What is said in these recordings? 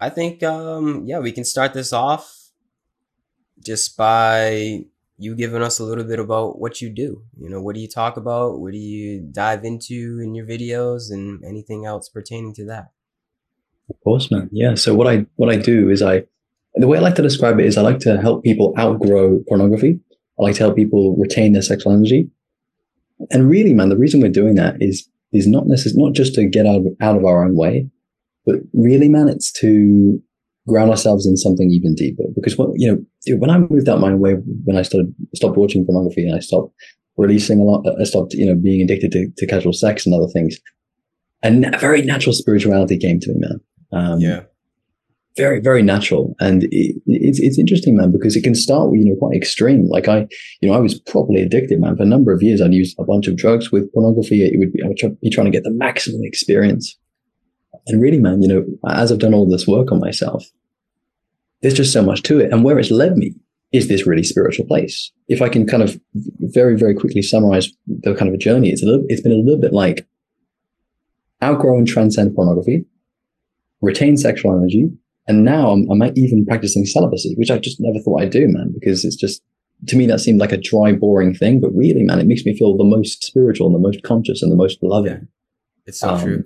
I think, um, yeah, we can start this off just by you giving us a little bit about what you do. You know, what do you talk about? What do you dive into in your videos and anything else pertaining to that? Of course, man. Yeah. So what I what I do is I the way I like to describe it is I like to help people outgrow pornography. I like to help people retain their sexual energy. And really, man, the reason we're doing that is is not necessarily not just to get out of, out of our own way, but really, man, it's to ground ourselves in something even deeper. Because when, you know, when I moved out my way, when I started stopped watching pornography and I stopped releasing a lot, I stopped, you know, being addicted to, to casual sex and other things. And a very natural spirituality came to me, man. Um, yeah. Very, very natural. And it, it's, it's interesting, man, because it can start, you know, quite extreme. Like I, you know, I was probably addicted, man. For a number of years, I'd used a bunch of drugs with pornography. It would be, I would try, be trying to get the maximum experience. And really, man, you know, as I've done all this work on myself, there's just so much to it. And where it's led me is this really spiritual place. If I can kind of very, very quickly summarize the kind of a journey, it's a little, it's been a little bit like outgrow and transcend pornography, retain sexual energy. And now I'm, I'm even practicing celibacy, which I just never thought I'd do, man, because it's just, to me, that seemed like a dry, boring thing. But really, man, it makes me feel the most spiritual and the most conscious and the most loving. It's so um, true.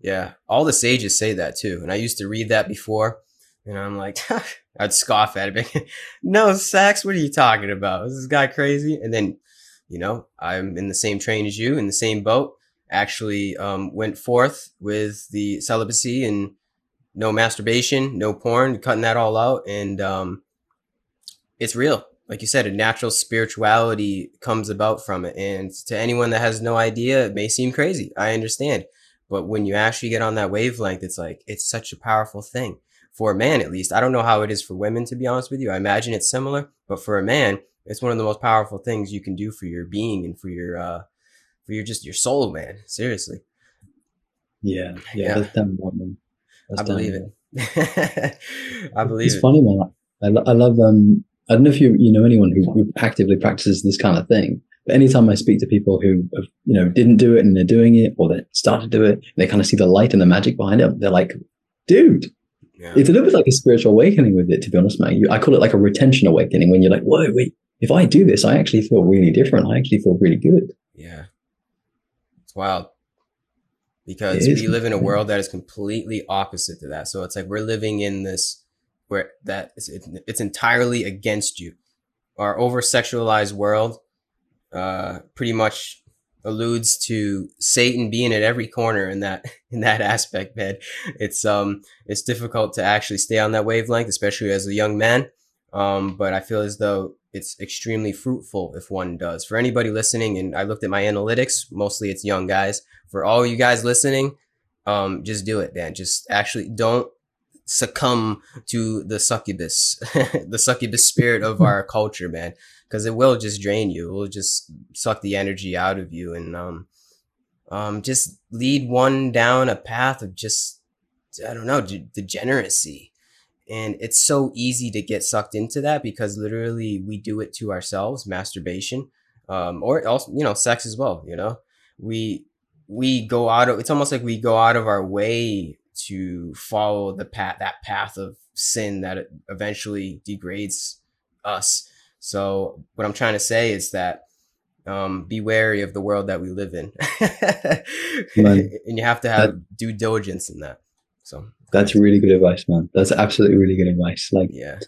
Yeah. All the sages say that too. And I used to read that before and I'm like, I'd scoff at it. no, Sax, what are you talking about? Is this guy crazy? And then, you know, I'm in the same train as you, in the same boat. Actually, um, went forth with the celibacy and no masturbation, no porn, cutting that all out. And um, it's real. Like you said, a natural spirituality comes about from it. And to anyone that has no idea, it may seem crazy. I understand. But when you actually get on that wavelength, it's like, it's such a powerful thing for a man at least. I don't know how it is for women to be honest with you. I imagine it's similar, but for a man, it's one of the most powerful things you can do for your being and for your uh for your just your soul, man. Seriously. Yeah, yeah, yeah. that's damn right, man. That's I believe it. I believe it's it. funny, man. I, I love um I don't know if you you know anyone who, who actively practices this kind of thing, but anytime I speak to people who have, you know didn't do it and they're doing it, or they started to do it, they kind of see the light and the magic behind it. They're like, "Dude, yeah. It's a little bit like a spiritual awakening with it, to be honest, man. You, I call it like a retention awakening when you're like, whoa, wait, if I do this, I actually feel really different. I actually feel really good. Yeah. It's wild because we live in a world that is completely opposite to that. So it's like we're living in this where that is, it's entirely against you. Our over sexualized world uh, pretty much alludes to Satan being at every corner in that in that aspect, man. It's um it's difficult to actually stay on that wavelength, especially as a young man. Um, but I feel as though it's extremely fruitful if one does. For anybody listening, and I looked at my analytics, mostly it's young guys. For all you guys listening, um, just do it, man. Just actually don't succumb to the succubus, the succubus spirit of our culture, man because it will just drain you. It will just suck the energy out of you and um, um, just lead one down a path of just I don't know de- degeneracy. And it's so easy to get sucked into that because literally we do it to ourselves, masturbation, um, or also you know sex as well. You know, we we go out of it's almost like we go out of our way to follow the path that path of sin that eventually degrades us so what I'm trying to say is that um, be wary of the world that we live in, and you have to have that, due diligence in that. So that's really good advice, man. That's absolutely really good advice. Like, yeah,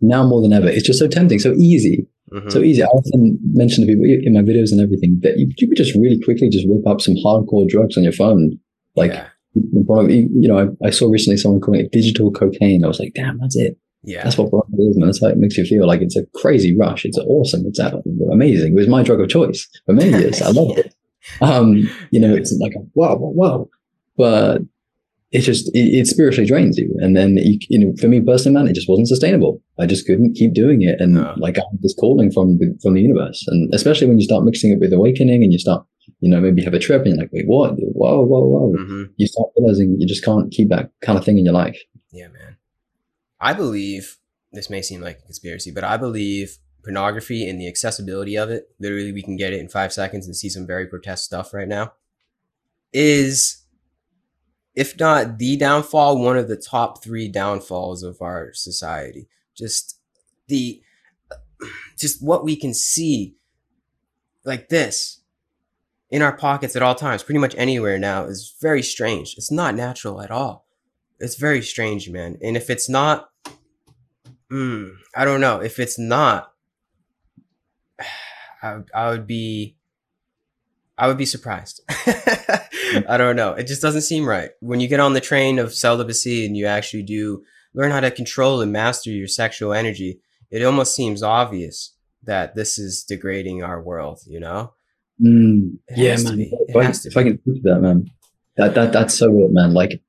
now more than ever, it's just so tempting, so easy, mm-hmm. so easy. I often mention to people in my videos and everything that you, you could just really quickly just whip up some hardcore drugs on your phone, like. Yeah. You know, I, I saw recently someone calling it digital cocaine. I was like, damn, that's it. Yeah. That's what Blood is, man. That's how it makes you feel. Like it's a crazy rush. It's awesome. It's amazing. It was my drug of choice for many years. I loved it. Um, you know, it's like, wow, wow, wow. But it just, it, it spiritually drains you. And then, you, you, know, for me personally, man, it just wasn't sustainable. I just couldn't keep doing it. And no. like I had this calling from the, from the universe. And especially when you start mixing it with awakening and you start, you know, maybe have a trip and you're like, wait, what? Whoa, whoa, whoa. Mm-hmm. You start realizing you just can't keep that kind of thing in your life. Yeah, man. I believe this may seem like a conspiracy, but I believe pornography and the accessibility of it, literally we can get it in five seconds and see some very grotesque stuff right now, is if not the downfall, one of the top three downfalls of our society. Just the, just what we can see like this in our pockets at all times, pretty much anywhere now is very strange. It's not natural at all. It's very strange, man. And if it's not, mm, I don't know. If it's not, I, I would be, I would be surprised. I don't know. It just doesn't seem right. When you get on the train of celibacy and you actually do learn how to control and master your sexual energy, it almost seems obvious that this is degrading our world, you know? Mm, yeah, man. If I, if I, can to that, man, that, that that's so real, man. Like,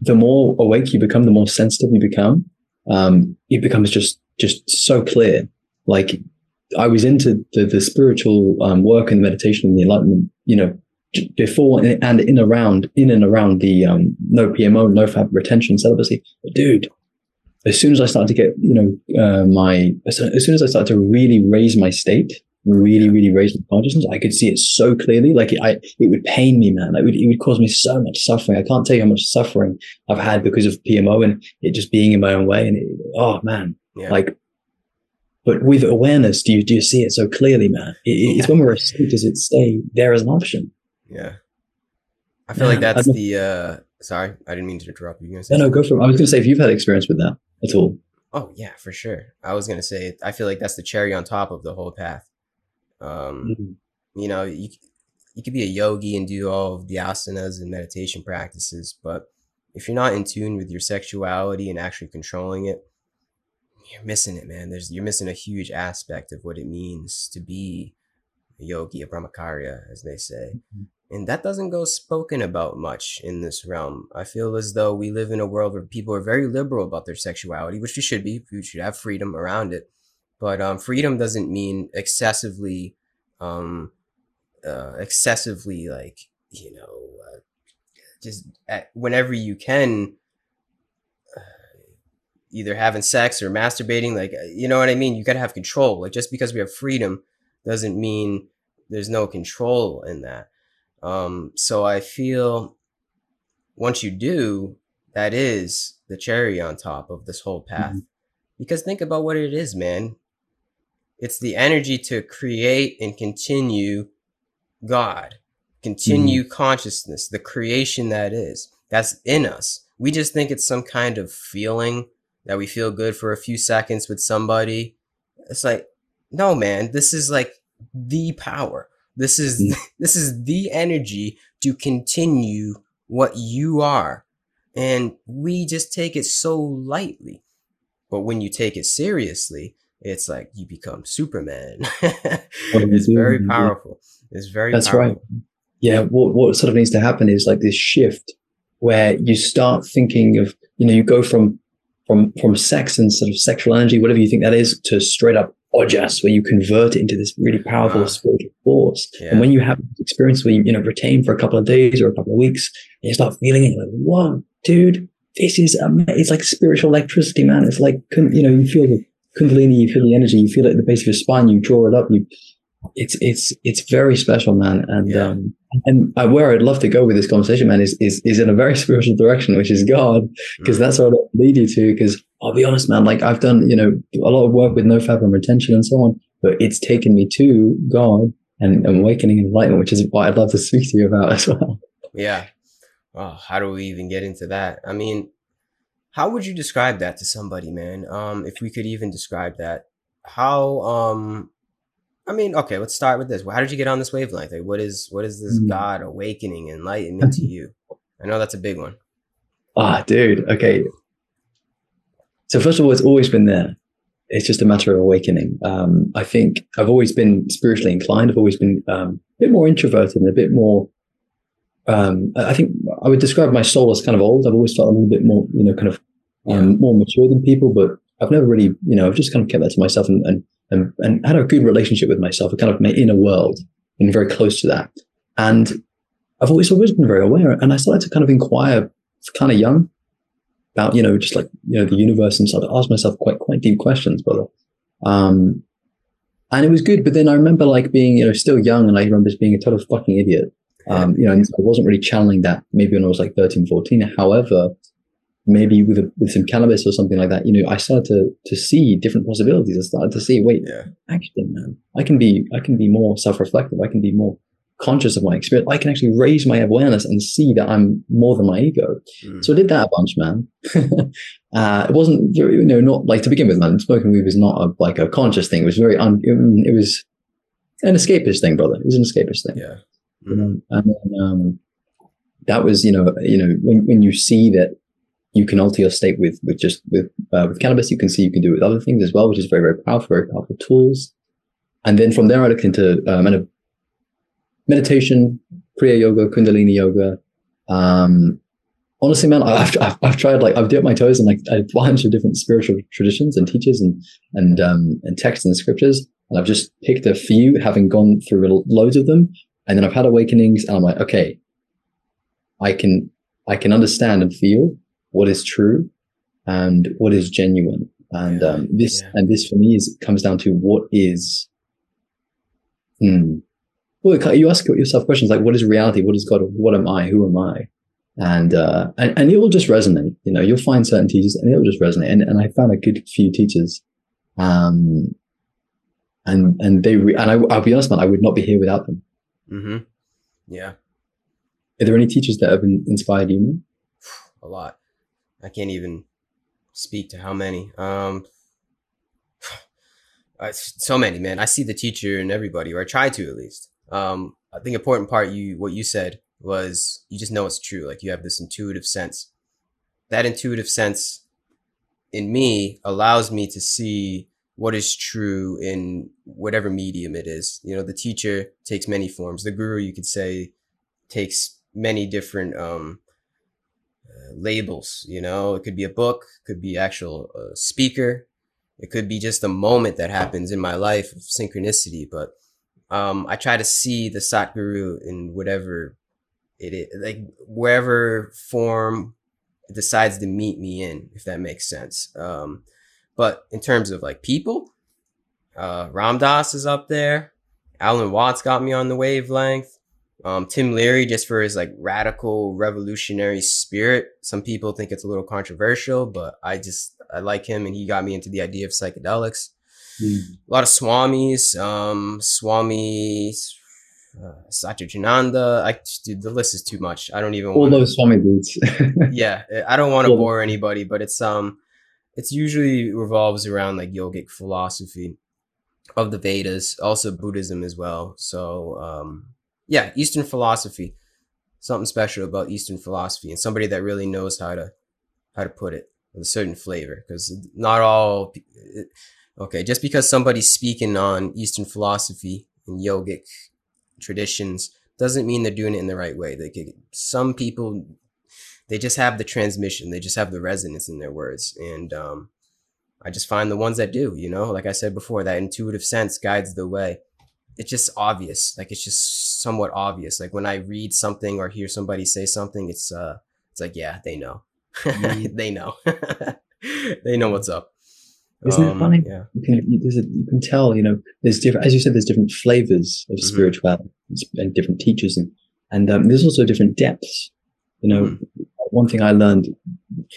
the more awake you become, the more sensitive you become. Um, it becomes just just so clear. Like, I was into the the spiritual um, work and meditation and the enlightenment, you know, before and in around in and around the um, no PMO, NoFap retention celibacy. But dude, as soon as I started to get, you know, uh, my as soon as I started to really raise my state, really, really raise my consciousness, I could see it so clearly. Like it, I, it would pain me, man. It would, it would cause me so much suffering. I can't tell you how much suffering I've had because of PMO and it just being in my own way. And it, oh man, yeah. like, but with awareness, do you do you see it so clearly, man? It, yeah. It's when we're asleep does it stay there as an option? Yeah, I feel like that's the. uh Sorry, I didn't mean to interrupt you. No, no, go for it. I was going to say if you've had experience with that at all. Oh yeah, for sure. I was gonna say I feel like that's the cherry on top of the whole path. Um, mm-hmm. You know, you you could be a yogi and do all of the asanas and meditation practices, but if you're not in tune with your sexuality and actually controlling it, you're missing it, man. There's you're missing a huge aspect of what it means to be a yogi, a brahmacharya, as they say. Mm-hmm. And that doesn't go spoken about much in this realm. I feel as though we live in a world where people are very liberal about their sexuality, which we should be. We should have freedom around it. But um, freedom doesn't mean excessively, um, uh, excessively like you know, uh, just at, whenever you can, uh, either having sex or masturbating. Like uh, you know what I mean. You gotta have control. Like just because we have freedom doesn't mean there's no control in that. Um, so I feel once you do, that is the cherry on top of this whole path. Mm-hmm. Because think about what it is, man. It's the energy to create and continue God, continue mm-hmm. consciousness, the creation that is. That's in us. We just think it's some kind of feeling that we feel good for a few seconds with somebody. It's like, no, man, this is like the power. This is mm. this is the energy to continue what you are. And we just take it so lightly. But when you take it seriously, it's like you become Superman. it's very powerful. It's very That's powerful. right. Yeah, what what sort of needs to happen is like this shift where you start thinking of, you know, you go from from from sex and sort of sexual energy, whatever you think that is, to straight up ojas, where you convert it into this really powerful spiritual force. Yeah. And when you have experience where you, you know, retain for a couple of days or a couple of weeks, and you start feeling it, you're like, whoa, dude, this is, um, it's like spiritual electricity, man. It's like, you know, you feel the kundalini, you feel the energy, you feel it at the base of your spine, you draw it up, you, it's, it's, it's very special, man. And, yeah. um, and where I'd love to go with this conversation, man, is, is, is in a very spiritual direction, which is God, because mm. that's what I'll lead you to. Because I'll be honest, man, like I've done, you know, a lot of work with no fabric retention and so on, but it's taken me to God and, and awakening and enlightenment, which is what I'd love to speak to you about as well. Yeah. Well, how do we even get into that? I mean, how would you describe that to somebody, man? Um, if we could even describe that, how, um, I mean, okay, let's start with this. How did you get on this wavelength? Like, what is, what is this mm. God awakening enlightenment to you? I know that's a big one. Ah, dude. Okay. So first of all, it's always been there. It's just a matter of awakening. Um, I think I've always been spiritually inclined. I've always been um, a bit more introverted and a bit more. Um, I think I would describe my soul as kind of old. I've always felt a little bit more, you know, kind of um, more mature than people, but I've never really, you know, I've just kind of kept that to myself and, and, and, and had a good relationship with myself. I kind of my inner world, been very close to that. And I've always, always been very aware. And I started to kind of inquire kind of young about, you know, just like, you know, the universe and stuff. I asked myself quite, quite deep questions, brother. Um, and it was good. But then I remember like being, you know, still young and I remember just being a total fucking idiot. Um, you know, and I wasn't really channeling that maybe when I was like 13, 14. However, maybe with a, with some cannabis or something like that, you know, I started to to see different possibilities. I started to see, wait, Yeah. actually, man, I can be I can be more self reflective. I can be more conscious of my experience. I can actually raise my awareness and see that I'm more than my ego. Mm. So I did that a bunch, man. uh, it wasn't, you know, not like to begin with, man. Smoking weed was not a, like a conscious thing. It was very, un, it was an escapist thing, brother. It was an escapist thing. Yeah. Mm. know? And then, um, that was, you know, you know, when, when you see that you can alter your state with, with just with, uh, with cannabis, you can see you can do it with other things as well, which is very, very powerful, very powerful tools. And then from there, I looked into, um, meditation, Kriya yoga, Kundalini yoga. Um, honestly, man, I've, I've, I've tried like I've dipped my toes in like a bunch of different spiritual traditions and teachers and and um, and texts and scriptures, and I've just picked a few, having gone through loads of them, and then I've had awakenings, and I'm like, okay, I can I can understand and feel what is true and what is genuine, and Yeah, um, this yeah. and this for me is comes down to what is. Hmm. Well, you ask yourself questions like, "What is reality? What is God? What am I? Who am I?" And uh, and and it will just resonate. You know, you'll find certain teachers, and it will just resonate. And and I found a good few teachers, um, and and they re- and I, I'll be honest, man, I would not be here without them. Mm-hmm. Yeah. Are there any teachers that have inspired you? a lot. I can't even speak to how many. Um, I- so many, man. I see the teacher in everybody, or I try to at least. Um, I think important part you what you said was you just know it's true. Like you have this intuitive sense. That intuitive sense in me allows me to see what is true in whatever medium it is. You know, the teacher takes many forms. The guru, you could say, takes many different um, uh, labels. You know, it could be a book, could be actual uh, speaker, it could be just a moment that happens in my life of synchronicity. But um, I try to see the Satguru in whatever it is, like wherever form decides to meet me in, if that makes sense. Um, but in terms of like people, uh, Ram Dass is up there. Alan Watts got me on the wavelength. Um, Tim Leary, just for his like radical revolutionary spirit. Some people think it's a little controversial, but I just I like him, and he got me into the idea of psychedelics. A lot of Swamis, um, Swami uh, Satchidananda. I dude, the list is too much. I don't even All want. those Swami dudes. Yeah, I don't want to Well- bore anybody, but it's um, it's usually revolves around like yogic philosophy of the Vedas, also Buddhism as well. So um, yeah, Eastern philosophy, something special about Eastern philosophy, and somebody that really knows how to how to put it with a certain flavor, because not all. Okay, just because somebody's speaking on Eastern philosophy and yogic traditions doesn't mean they're doing it in the right way. They could, some people they just have the transmission they just have the resonance in their words and um, i just find the ones that do you know? Like i said before that intuitive sense guides the way. It's just obvious like it's just somewhat obvious. Like when i read something or hear somebody say something it's uh it's like yeah they know. Mhm. they know. They know what's up. Isn't it Um, funny? yeah. You can you, there's a, you can tell you know there's different as you said there's different flavors of Mhm. spirituality and different teachers and and um, there's also different depths you know one thing i learned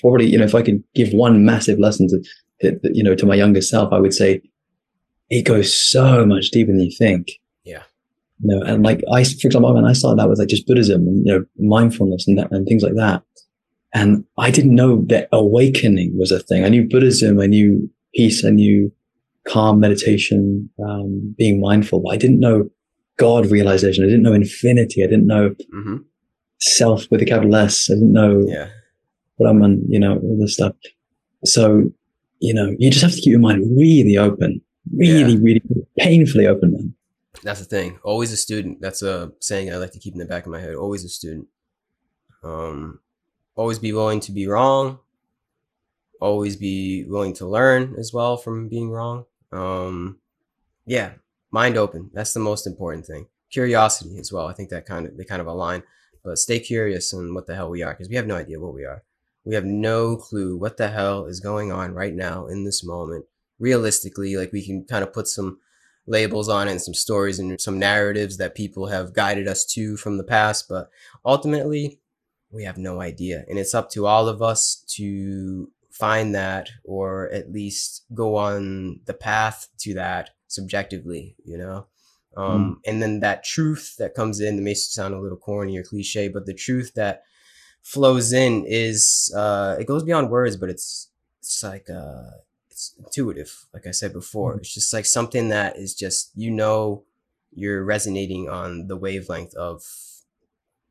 probably you know if i could give one massive lesson to, you know to my younger self i would say it goes so much deeper than you think Yeah. you know and like i for example when i started out with like just buddhism and you know mindfulness and that and things like that and i didn't know that awakening was a thing i knew buddhism i knew peace i knew calm meditation, um, being mindful. I didn't know God realization. I didn't know infinity. I didn't know hmm self with a capital S. I didn't know yeah Brahman, you know, all this stuff. So, you know, you just have to keep your mind really open, really, Yeah. really painfully open, man. That's the thing. Always a student. That's a saying I like to keep in the back of my head. Always a student. Um, always be willing to be wrong. Always be willing to learn as well from being wrong. Um, yeah, mind open. That's the most important thing. Curiosity as well. I think that kind of they kind of align. But stay curious on what the hell we are because we have no idea what we are. We have no clue what the hell is going on right now in this moment. Realistically, like we can kind of put some labels on it and some stories and some narratives that people have guided us to from the past. But ultimately, we have no idea. And it's up to all of us to find that or at least go on the path to that subjectively, you know? Um, mm. And then that truth that comes in, that may sound a little corny or cliche, but the truth that flows in is, uh, it goes beyond words, but it's, it's like, uh, it's intuitive. Like I said before, mm. it's just like something that is just, you know, you're resonating on the wavelength of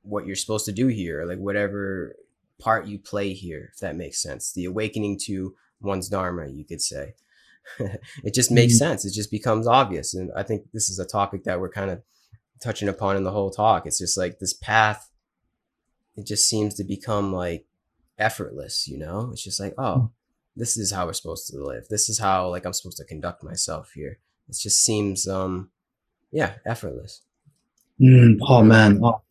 what you're supposed to do here, like whatever part you play here, if that makes sense. The awakening to one's dharma, you could say. it just makes mm-hmm. sense. It just becomes obvious. And I think this is a topic that we're kind of touching upon in the whole talk. It's just like this path, it just seems to become like effortless, you know? It's just like, oh, mm. this is how we're supposed to live. This is how like I'm supposed to conduct myself here. It just seems um yeah, effortless. Mm, oh man. Oh,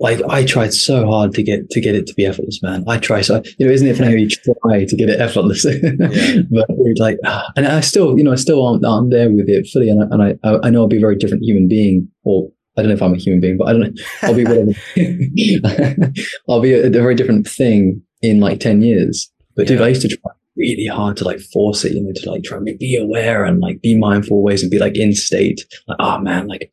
like I tried so hard to get to get it to be effortless, man. I try so you know, isn't it funny how you try to get it effortless? yeah. but like, and I still, you know, I still aren't, aren't there with it fully, and I, and I I know I'll be a very different human being, or I don't know if I'm a human being, but I don't know. I'll be whatever. I'll be a, a, very different thing in like ten years. But yeah. dude, I used to try really hard to like force it, you know, to like try and be aware and like be mindful always and be like in state. Like, oh man, like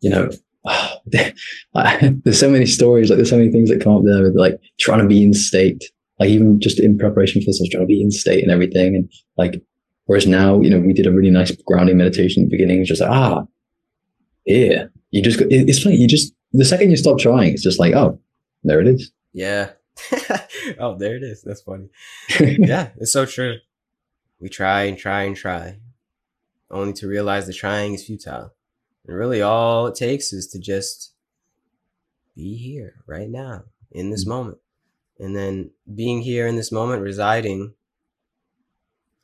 you know, oh, there's so many stories, like there's so many things that come up there with like trying to be in state, like even just in preparation for this, I was trying to be in state and everything. And like, whereas now, you know, we did a really nice grounding meditation at the beginning. It's just like, ah, yeah, you just, it's funny. You just, the second you stop trying, it's just like, oh, there it is. Yeah. oh, there it is. That's funny. yeah, it's so true. We try and try and try, only to realize the trying is futile. And really, all it takes is to just be here right now in this mm-hmm. moment. And then being here in this moment, residing,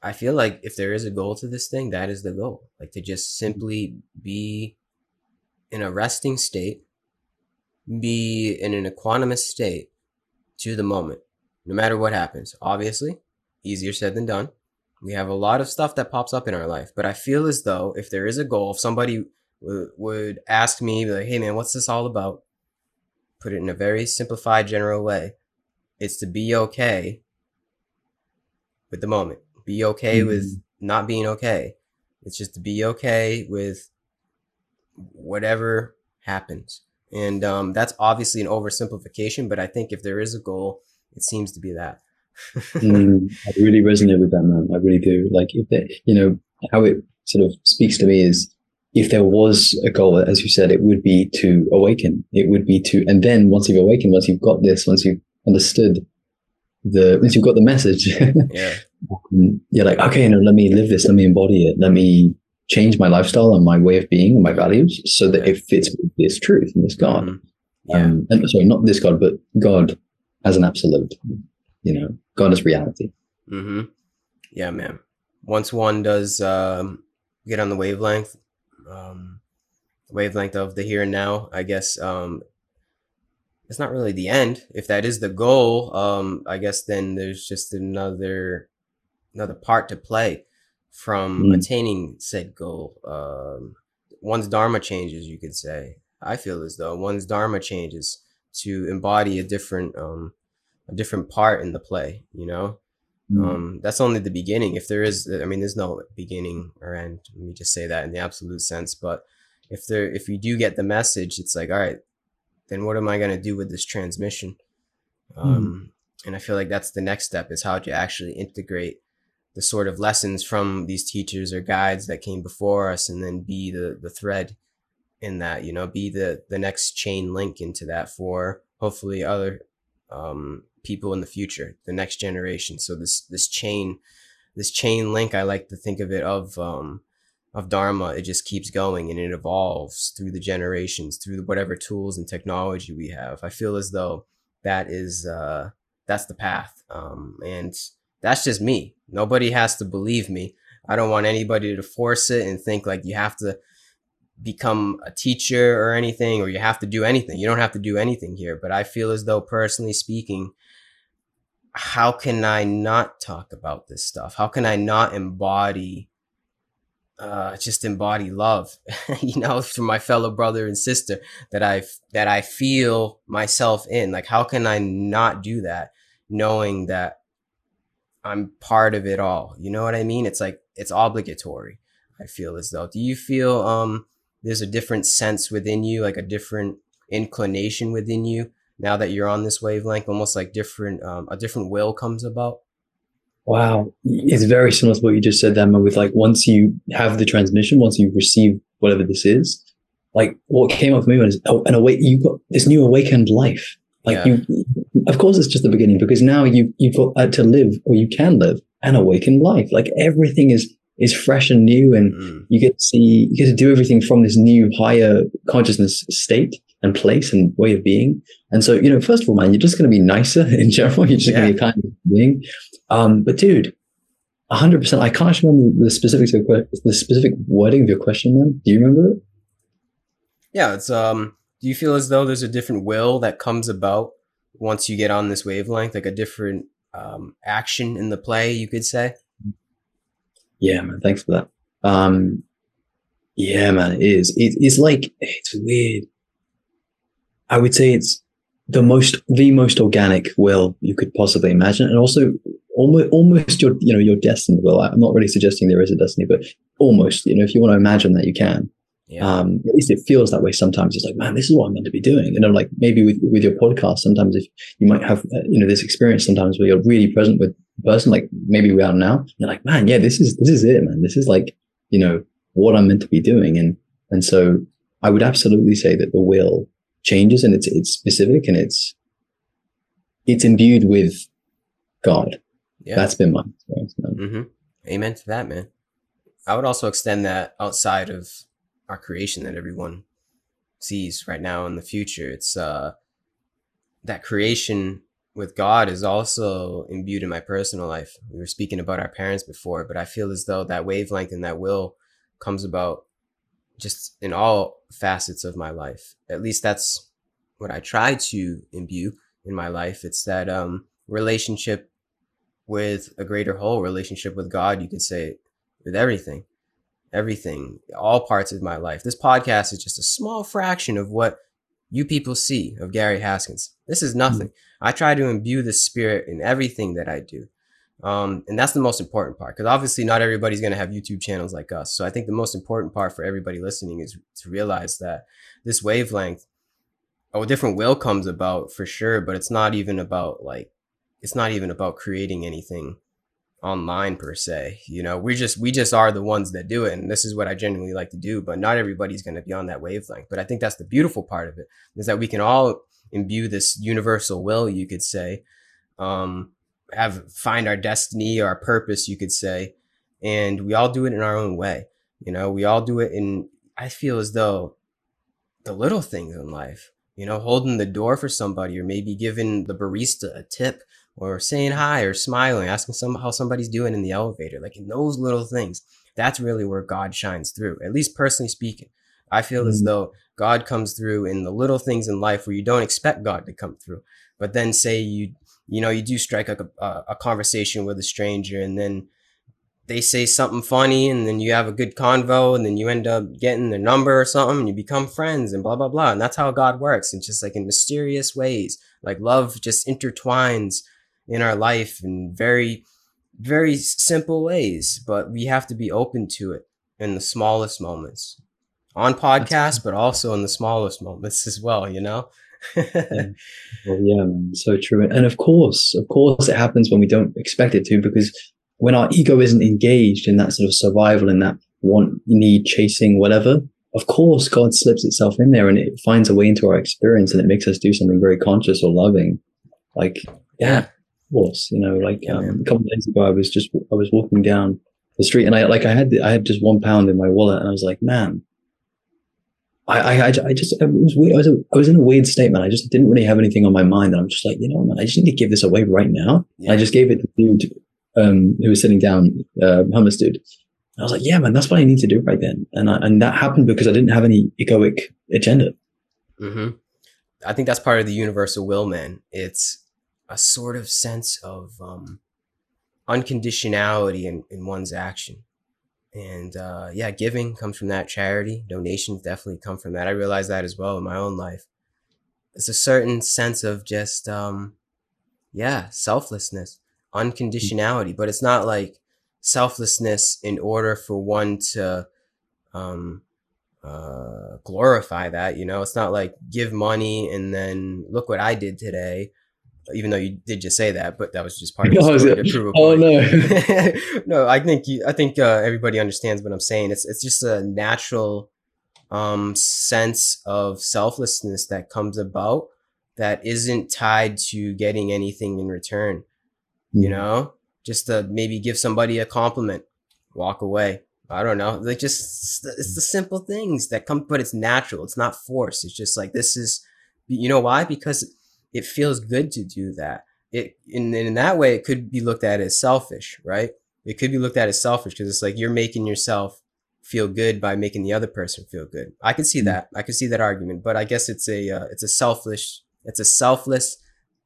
I feel like if there is a goal to this thing, that is the goal. Like to just simply be in a resting state, be in an equanimous state to the moment, no matter what happens. Obviously, easier said than done. We have a lot of stuff that pops up in our life, but I feel as though if there is a goal, if somebody would, ask me, like, hey man, what's this all about? Put it in a very simplified, general way. It's to be okay with the moment. Be okay mm-hmm. with not being okay. It's just to be okay with whatever happens. And um, that's obviously an oversimplification, but I think if there is a goal, it seems to be that. mm, I really resonate with that, man. I really do. Like, if they, you know, how it sort of speaks to me is if there was a goal, as you said, it would be to awaken. It would be to, and then once you've awakened, once you've got this, once you've understood the, once you've got the message, yeah, um, you're like, okay, no, let me live this, let me embody it, let me change my lifestyle and my way of being and my values so that it fits with this truth and this God. Mm-hmm. Yeah. Um, and sorry, not this God, but God as an absolute. You know, God as reality. Mm-hmm. Yeah, man. Once one does um, get on the wavelength, um, wavelength of the here and now. I guess um, it's not really the end. If that is the goal, um, I guess then there's just another another part to play from mm. attaining said goal. Um, one's dharma changes, you could say. I feel as though one's dharma changes to embody a different um, a different part in the play. You know, Mm. Um, that's only the beginning. If there is, I mean, there's no beginning or end. Let me just say that in the absolute sense. But if there, if you do get the message, it's like, all right, then what am I going to do with this transmission? Mm. Um, and I feel like that's the next step is how to actually integrate the sort of lessons from these teachers or guides that came before us and then be the, the thread in that, you know, be the, the next chain link into that for hopefully other, um, people in the future, the next generation. So this this chain, this chain link, I like to think of it of um, of Dharma. It just keeps going and it evolves through the generations, through whatever tools and technology we have. I feel as though that is uh, that's the path, um, and that's just me. Nobody has to believe me. I don't want anybody to force it and think like you have to become a teacher or anything or you have to do anything. You don't have to do anything here, but I feel as though personally speaking, how can I not talk about this stuff? How can I not embody uh, just embody love, you know, for my fellow brother and sister that I that I feel myself in. Like, how can I not do that, knowing that I'm part of it all? You know what I mean? It's like it's obligatory. I feel as though. Do you feel um there's a different sense within you, like a different inclination within you now that you're on this wavelength, almost like different um, a different will comes about? Wow, it's very similar to what you just said, Emma. With like once you have the transmission, once you receive whatever this is, like what came up for me was oh, an awake. You got this new awakened life. Like yeah. you, of course, it's just the beginning because now you you've got uh, to live or you can live an awakened life. Like everything is is fresh and new, and mm. you get to see you get to do everything from this new higher consciousness state and place and way of being. And so, you know, first of all, man, you're just going to be nicer in general. You're just yeah. going to be a kind of being. Um, but dude, 100%, I can't remember the specifics of the specific wording of your question, man. Do you remember it? Yeah, it's, um, do you feel as though there's a different will that comes about once you get on this wavelength, like a different, um, action in the play, you could say? Yeah, man. Thanks for that. Um, yeah, man, it is. It, it's like, it's weird. I would say it's the most the most organic will you could possibly imagine, and also almost almost your you know your destiny will. I'm not really suggesting there is a destiny, but almost you know if you want to imagine that you can. Yeah. Um, at least it feels that way sometimes. It's like, man, this is what I'm meant to be doing. And I'm like, maybe with, with your podcast, sometimes if you might have, uh, you know, this experience sometimes where you're really present with person, like maybe we are now, you're like, man, yeah, this is, this is it, man. This is like, you know, what I'm meant to be doing. And, and so I would absolutely say that the will changes and it's it's specific and it's it's imbued with God. Yeah. That's been my experience, man. Mm-hmm. Amen to that, man. I would also extend that outside of our creation that everyone sees right now in the future. It's uh that creation with God is also imbued in my personal life. We were speaking about our parents before, but I feel as though that wavelength and that will comes about just in all facets of my life. At least that's what I try to imbue in my life. It's that um, relationship with a greater whole, relationship with God, you could say, with everything, everything, all parts of my life. This podcast is just a small fraction of what you people see of Gary Haskins. This is nothing. Mm-hmm. I try to imbue the spirit in everything that I do. Um, and that's the most important part because obviously not everybody's going to have YouTube channels like us. So I think the most important part for everybody listening is to realize that this wavelength, a different will comes about for sure, but it's not even about like, it's not even about creating anything online per se. You know, we just, we just are the ones that do it. And this is what I genuinely like to do, but not everybody's going to be on that wavelength. But I think that's the beautiful part of it is that we can all imbue this universal will, you could say. Um, have find our destiny our purpose, you could say. And we all do it in our own way. You know, we all do it in, I feel as though the little things in life, you know, holding the door for somebody or maybe giving the barista a tip or saying hi or smiling, asking some how somebody's doing in the elevator, like in those little things, that's really where God shines through, at least personally speaking. I feel mm-hmm. as though God comes through in the little things in life where you don't expect God to come through. But then say you you know, you do strike like a, a conversation with a stranger and then they say something funny and then you have a good convo and then you end up getting their number or something and you become friends and blah, blah, blah. And that's how God works. And just like in mysterious ways, like love just intertwines in our life in very, very simple ways, but we have to be open to it in the smallest moments on podcasts, but also in the smallest moments as well, you know? yeah. Well, yeah, man, so true. And of course, of course, it happens when we don't expect it to, because when our ego isn't engaged in that sort of survival, in that want, need, chasing, whatever, of course, God slips itself in there and it finds a way into our experience and it makes us do something very conscious or loving. Like, yeah, course, you know, like um, a couple days ago, I was just, I was walking down the street and I, like, I had, the, I had just one pound in my wallet and I was like, man, I, I, I just, it was weird. I was, I was in a weird state, man. I just didn't really have anything on my mind. And I'm just like, you know, man, I just need to give this away right now. Yeah. I just gave it to the dude, um, who was sitting down, uh, homeless dude. And I was like, yeah, man, that's what I need to do right then. And I, and that happened because I didn't have any egoic agenda. Mm-hmm. I think that's part of the universal will, man. It's a sort of sense of, um, unconditionality in, in one's action. and uh, yeah, giving comes from that. Charity, donations definitely come from that. I realize that as well in my own life. It's a certain sense of just, um, yeah, selflessness, unconditionality, but it's not like selflessness in order for one to um, uh, glorify that. You know, it's not like give money and then look what I did today even though you did just say that, but that was just part of the oh, story to prove oh, no, no. I think you, I think uh, everybody understands what I'm saying. It's it's just a natural um, sense of selflessness that comes about that isn't tied to getting anything in return. Mm-hmm. You know, just to maybe give somebody a compliment, walk away. I don't know, like just it's the simple things that come, but it's natural. It's not forced. It's just like this is, you know, why? Because it feels good to do that. It in in that way, it could be looked at as selfish, right? It could be looked at as selfish because it's like you're making yourself feel good by making the other person feel good. I can see mm-hmm. that. I can see that argument, but I guess it's a uh, it's a selfish, it's a selfless,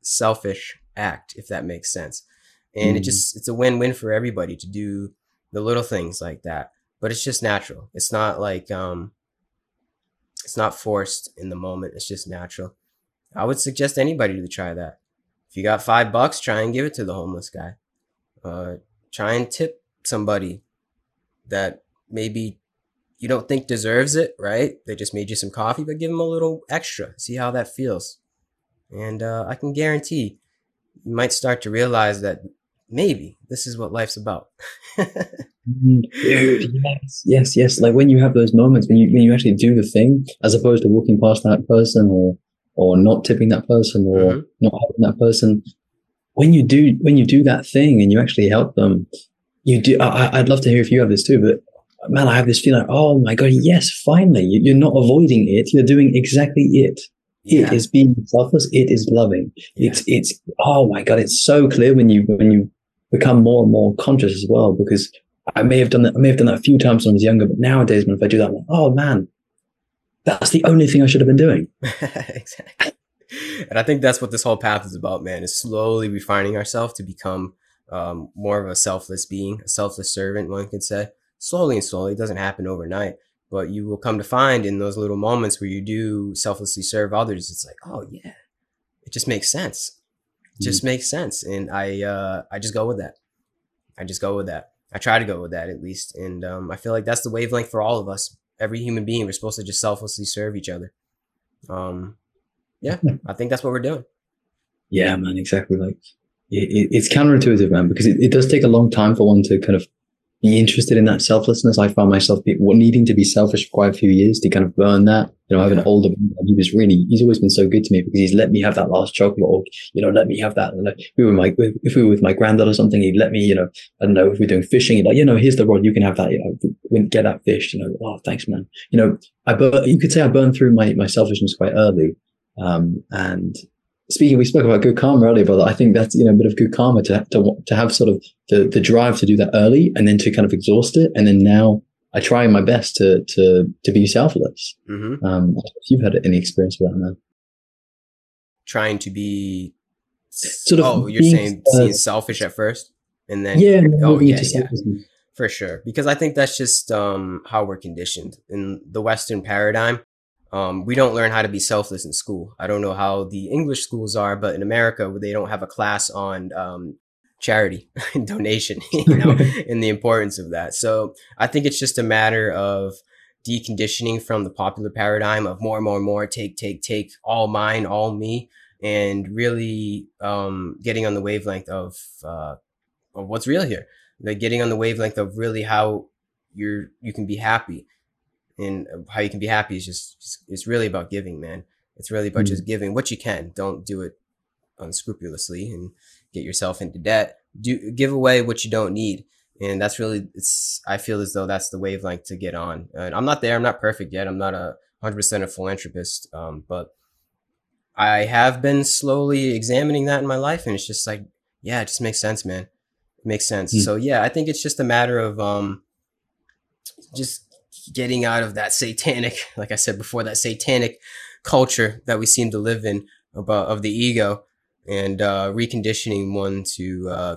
selfish act if that makes sense. And mm. it just it's a win-win for everybody to do the little things like that. But it's just natural. It's not like um it's not forced in the moment. It's just natural. I would suggest anybody to try that. If you got five bucks, try and give it to the homeless guy. Uh, try and tip somebody that maybe you don't think deserves it, right? They just made you some coffee, but give them a little extra. See how that feels. And uh, I can guarantee you might start to realize that maybe this is what life's about. Mm-hmm. yes, yes, yes. Like when you have those moments when you when you actually do the thing, as opposed to walking past that person or or not tipping that person or mm-hmm. not helping that person. When you do when you do that thing and you actually help them, you do. I, would love to hear if you have this too, but man, I have this feeling. Oh my god, yes, finally, you're not avoiding it. You're doing exactly it. Yeah. It is being selfless. It is loving. Yeah. It's it's oh my god, it's so clear when you when you become more and more conscious as well. Because I may have done that. I may have done that a few times when I was younger, but nowadays, when if I do that, I'm like, oh man, that's the only thing I should have been doing. exactly. And I think that's what this whole path is about, man, is slowly refining ourselves to become um, more of a selfless being, a selfless servant, one could say. Slowly and slowly, it doesn't happen overnight, but you will come to find in those little moments where you do selflessly serve others, it's like, oh yeah, it just makes sense. It just mm makes sense. And I, uh, I just go with that. I just go with that. I try to go with that at least. And um, I feel like that's the wavelength for all of us every human being. We're supposed to just selflessly serve each other. Um, yeah, I think that's what we're doing. Yeah, man, exactly. Like it, it, it's counterintuitive, man, because it, it does take a long time for one to kind of be interested in that selflessness. I found myself needing to be selfish for quite a few years to kind of burn that. You know, I have an older he was really, he's always been so good to me because he's let me have that last chocolate or, you know, let me have that. And like, we were my, if we were with my granddad or something, he'd let me, you know, I don't know, if we're doing fishing, he'd like, you know, here's the rod, you can have that, you know, get that fish, you know, oh, thanks, man. You know, I, bur- you could say I burned through my, my selfishness quite early. Um, and speaking, we spoke about good karma earlier, but I think that's you know a bit of good karma to to to have sort of the the drive to do that early, and then to kind of exhaust it, and then now I try my best to to to be selfless. Mm-hmm. Um, if you've had any experience with that, man. Trying to be sort of. Oh, you're saying uh, selfish at first, and then yeah, oh yeah, yeah. For sure, because I think that's just um, how we're conditioned in the Western paradigm um, we don't learn how to be selfless in school. I don't know how the English schools are, but in America, they don't have a class on um, charity and donation, you know, and the importance of that. So I think it's just a matter of deconditioning from the popular paradigm of more and more and more, take, take, take, all mine, all me, and really um, getting on the wavelength of, uh, of what's real here. Like getting on the wavelength of really how you're you can be happy and how you can be happy is just, it's really about giving, man. It's really about mm-hmm. just giving what you can. Don't do it unscrupulously and get yourself into debt. Do give away what you don't need. And that's really, it's, I feel as though that's the wavelength to get on. And I'm not there. I'm not perfect yet. I'm not a hundred percent a philanthropist. Um, but I have been slowly examining that in my life. And it's just like, yeah, it just makes sense, man. It makes sense. Mm-hmm. So yeah, I think it's just a matter of, um, just getting out of that satanic, like I said before, that satanic culture that we seem to live in about of the ego and uh, reconditioning one to uh,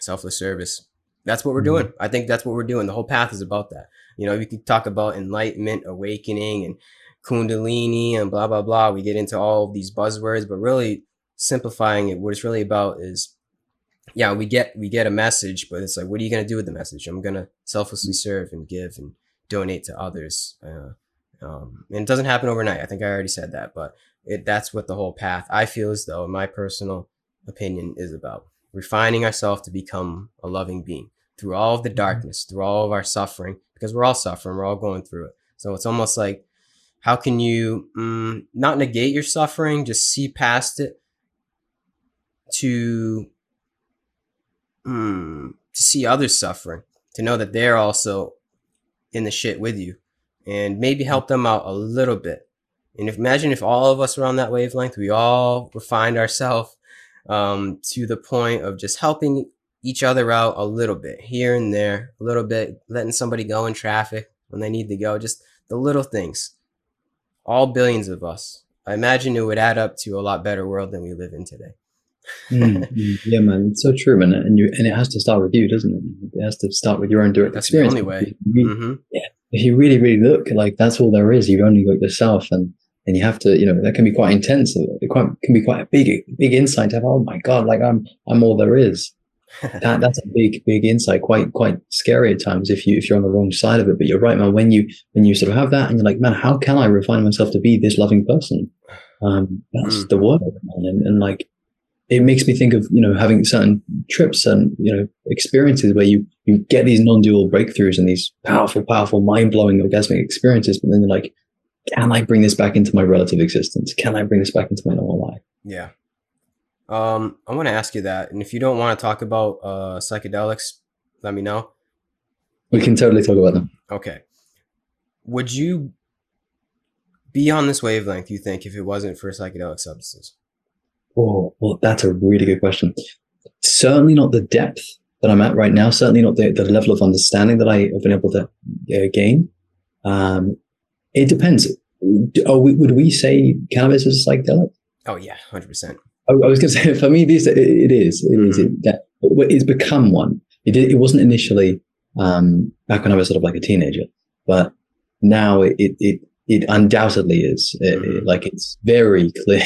selfless service. That's what we're mm-hmm. doing. I think that's what we're doing. The whole path is about that. You know, we could talk about enlightenment, awakening, and kundalini and blah blah blah. We get into all of these buzzwords, but really simplifying it, what it's really about is yeah, we get we get a message, but it's like, what are you gonna do with the message? I'm gonna selflessly serve and give and donate to others. Uh, um, and it doesn't happen overnight. I think I already said that, but it, that's what the whole path I feel as though, in my personal opinion, is about refining ourselves to become a loving being through all of the mm-hmm. darkness, through all of our suffering, because we're all suffering, we're all going through it. So it's almost like, how can you mm, not negate your suffering, just see past it to mm, to see others suffering, to know that they're also in the shit with you, and maybe help them out a little bit. And if imagine if all of us were on that wavelength, we all refined ourselves um, to the point of just helping each other out a little bit here and there, a little bit, letting somebody go in traffic when they need to go, just the little things. All billions of us. I imagine it would add up to a lot better world than we live in today. Mm, mm, yeah, man, it's so true, man. And you, and it has to start with you, doesn't it? It has to start with your own direct that's experience. the only way. mm-hmm. Yeah, if you really, really look, like that's all there is. You've only got yourself, and and you have to, you know, that can be quite intense. It quite, can be quite a big, big insight to have. Oh my god, like I'm, I'm all there is. that that's a big, big insight. Quite, quite scary at times if you if you're on the wrong side of it. But you're right, man. When you when you sort of have that, and you're like, man, how can I refine myself to be this loving person? Um, that's mm. the word, man. And, and like, it makes me think of you know having certain trips and you know experiences where you you get these non-dual breakthroughs and these powerful powerful mind-blowing orgasmic experiences but then you're like can i bring this back into my relative existence? Can i bring this back into my normal life? Yeah. Um i want to ask you that and if you don't want to talk about uh psychedelics let me know. We can totally talk about them. Okay. Would you be on this wavelength you think if it wasn't for psychedelic substances Oh, well, that's a really good question. Certainly not the depth that I'm at right now. Certainly not the, the level of understanding that I have been able to uh, gain. Um, it depends. Oh, would we say cannabis is a psychedelic? Oh yeah, hundred percent. I, I was going to say for me, this it, it is. It mm-hmm. is. It, that, it's become one. It, it wasn't initially um, back when I was sort of like a teenager, but now it, it it undoubtedly is. It, mm-hmm. it, like it's very clear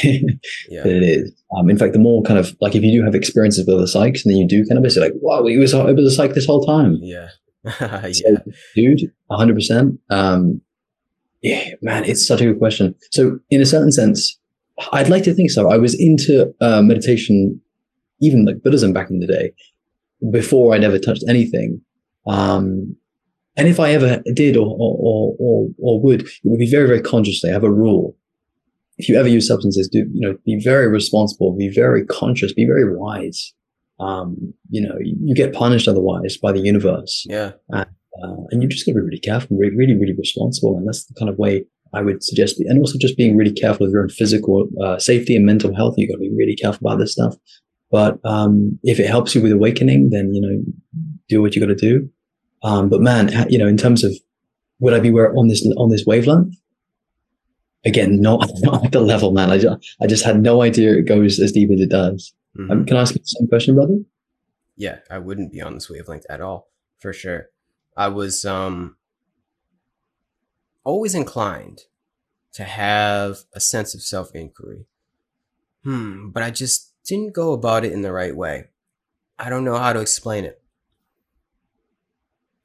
yeah. that it is. Um, in fact, the more kind of like if you do have experiences with the psychs and then you do cannabis, you're like, wow, he was it was a psych this whole time. Yeah, yeah, so, dude, hundred um, percent. Yeah, man, it's such a good question. So, in a certain sense, I'd like to think so. I was into uh, meditation, even like Buddhism back in the day, before I never touched anything. Um, and if I ever did or, or, or, or would, it would be very, very consciously. I have a rule. If you ever use substances, do, you know, be very responsible, be very conscious, be very wise. Um, you know, you, you get punished otherwise by the universe. Yeah. And, uh, and you just got to be really careful, really, really, really responsible. And that's the kind of way I would suggest. And also just being really careful of your own physical uh, safety and mental health. You got to be really careful about this stuff. But um, if it helps you with awakening, then you know, do what you got to do. Um, but man, you know, in terms of would I be where on this on this wavelength? Again, not, not at the level, man. I just, I just had no idea it goes as deep as it does. Mm-hmm. Um, can I ask you the same question, brother? Yeah, I wouldn't be on this wavelength at all, for sure. I was um always inclined to have a sense of self inquiry. Hmm, but I just didn't go about it in the right way. I don't know how to explain it.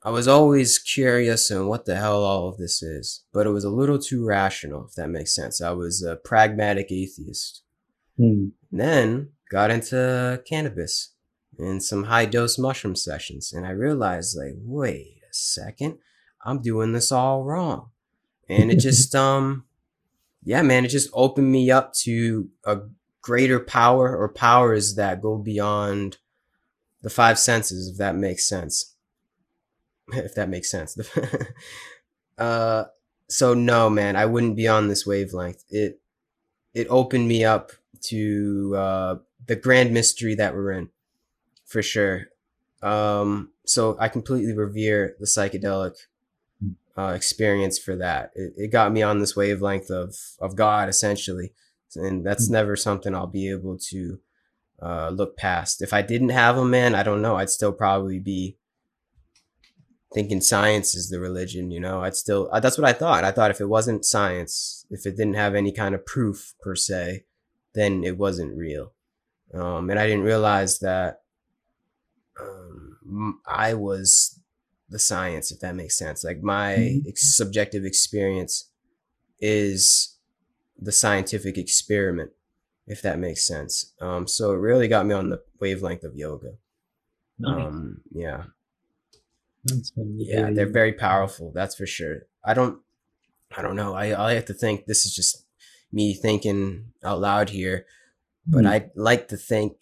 I was always curious on what the hell all of this is, but it was a little too rational, if that makes sense. I was a pragmatic atheist. Hmm. Then got into cannabis and some high dose mushroom sessions, and I realized, like, wait a second, I'm doing this all wrong. And it just, um, yeah, man, it just opened me up to a greater power or powers that go beyond the five senses, if that makes sense if that makes sense. uh, so no, man, I wouldn't be on this wavelength. It it opened me up to uh, the grand mystery that we're in, for sure. Um, so I completely revere the psychedelic uh, experience for that. It, it got me on this wavelength of of God, essentially, and that's hmm. never something I'll be able to uh, look past. If I didn't have them, man, I don't know. I'd still probably be thinking science is the religion, you know, I'd still, uh, that's what I thought. I thought if it wasn't science, if it didn't have any kind of proof per se, then it wasn't real. Um, and I didn't realize that um, I was the science, if that makes sense. Like my mm-hmm. ex- subjective experience is the scientific experiment, if that makes sense. Um, so it really got me on the wavelength of yoga. Nice. Um, yeah. Yeah, they're very powerful. That's for sure. I don't, I don't know. I, I have to think this is just me thinking out loud here, but mm. I like to think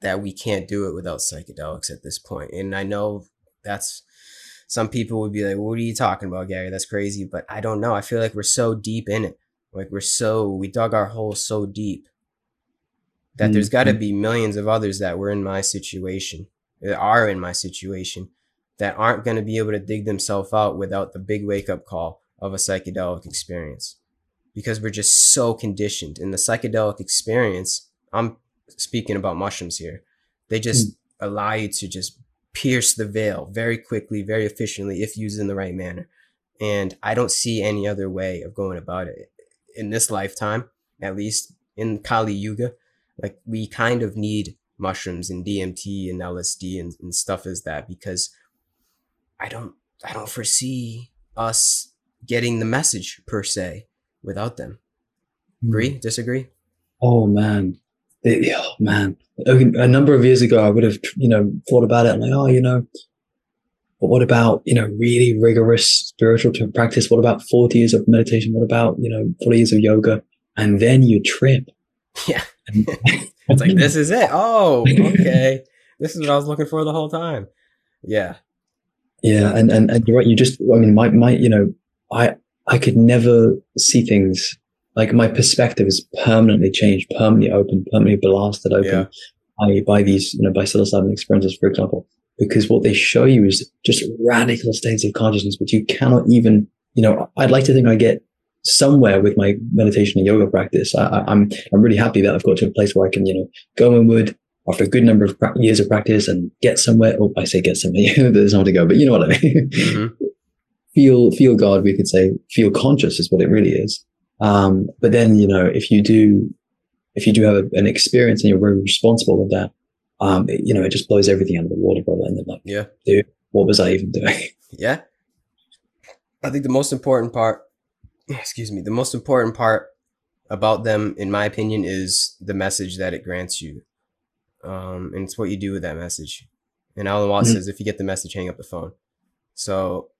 that we can't do it without psychedelics at this point. And I know that's some people would be like, "What are you talking about, Gary? That's crazy." But I don't know. I feel like we're so deep in it. Like we're so we dug our hole so deep that mm. there's got to mm-hmm. be millions of others that were in my situation, that are in my situation, that aren't going to be able to dig themselves out without the big wake up call of a psychedelic experience because we're just so conditioned in the psychedelic experience. I'm speaking about mushrooms here. They just mm. allow you to just pierce the veil very quickly, very efficiently, if used in the right manner. And I don't see any other way of going about it in this lifetime, at least in Kali Yuga. Like we kind of need mushrooms and DMT and LSD and, and stuff as that because I don't I don't foresee us getting the message per se without them. Agree? Mm. Disagree? Oh man, it, oh man. A number of years ago, I would have you know thought about it and like, oh, you know, but what about you know really rigorous spiritual practice? What about forty years of meditation? What about you know forty years of yoga? And then you trip. Yeah. it's like this is it. Oh, okay. this is what I was looking for the whole time. Yeah. Yeah, and, and and you're right. You just, I mean, my my, you know, I I could never see things like my perspective is permanently changed, permanently open, permanently blasted open yeah. by by these, you know, by psilocybin experiences, for example, because what they show you is just radical states of consciousness, which you cannot even, you know, I'd like to think I get somewhere with my meditation and yoga practice. I, am I'm, I'm really happy that I've got to a place where I can, you know, go inward, after a good number of years of practice and get somewhere. Oh, I say get somewhere. There's nowhere to go, but you know what I mean. Mm-hmm. feel feel God. We could say feel conscious is what it really is. Um, but then you know if you do if you do have a, an experience and you're very responsible with that, um, it, you know it just blows everything out of the water, brother. And then like, yeah, dude, what was I even doing? Yeah, I think the most important part. Excuse me. The most important part about them, in my opinion, is the message that it grants you um, and it's what you do with that message. And Alan Watts mm-hmm. says, if you get the message, hang up the phone. So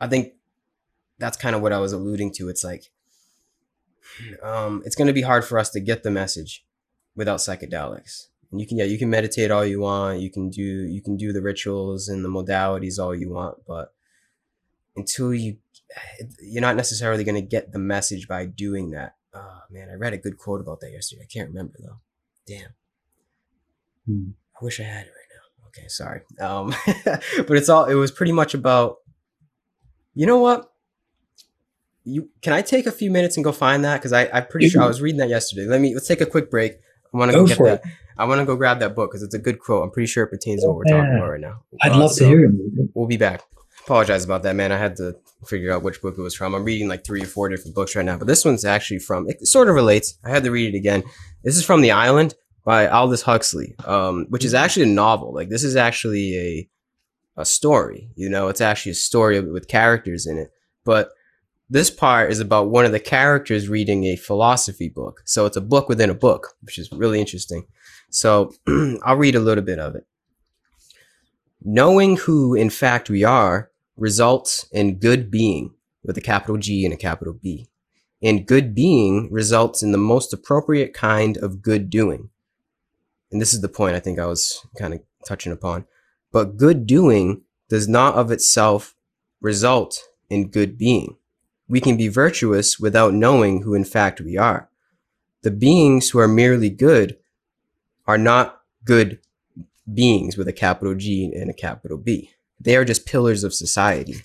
I think that's kind of what I was alluding to. It's like, um, it's going to be hard for us to get the message without psychedelics. And you can, yeah, you can meditate all you want. You can do, you can do the rituals and the modalities all you want, but until you, you're not necessarily going to get the message by doing that. Oh man, I read a good quote about that yesterday. I can't remember though. Damn. Hmm. I wish I had it right now. Okay, sorry. Um, but it's all. It was pretty much about. You know what? You can I take a few minutes and go find that because I I'm pretty sure I was reading that yesterday. Let me let's take a quick break. I want to go, go get that. It. I want to go grab that book because it's a good quote. I'm pretty sure it pertains to what we're talking about right now. I'd uh, love so to hear it. We'll be back. Apologize about that, man. I had to figure out which book it was from. I'm reading like three or four different books right now, but this one's actually from. It sort of relates. I had to read it again. This is from the Island by Aldous Huxley, um, which is actually a novel. Like this is actually a a story. You know, it's actually a story with characters in it. But this part is about one of the characters reading a philosophy book. So it's a book within a book, which is really interesting. So I'll read a little bit of it. Knowing who in fact we are results in good being with a capital G and a capital B. And good being results in the most appropriate kind of good doing and this is the point I think I was kind of touching upon. But good doing does not of itself result in good being. We can be virtuous without knowing who in fact we are. The beings who are merely good are not good beings with a capital G and a capital B. They are just pillars of society.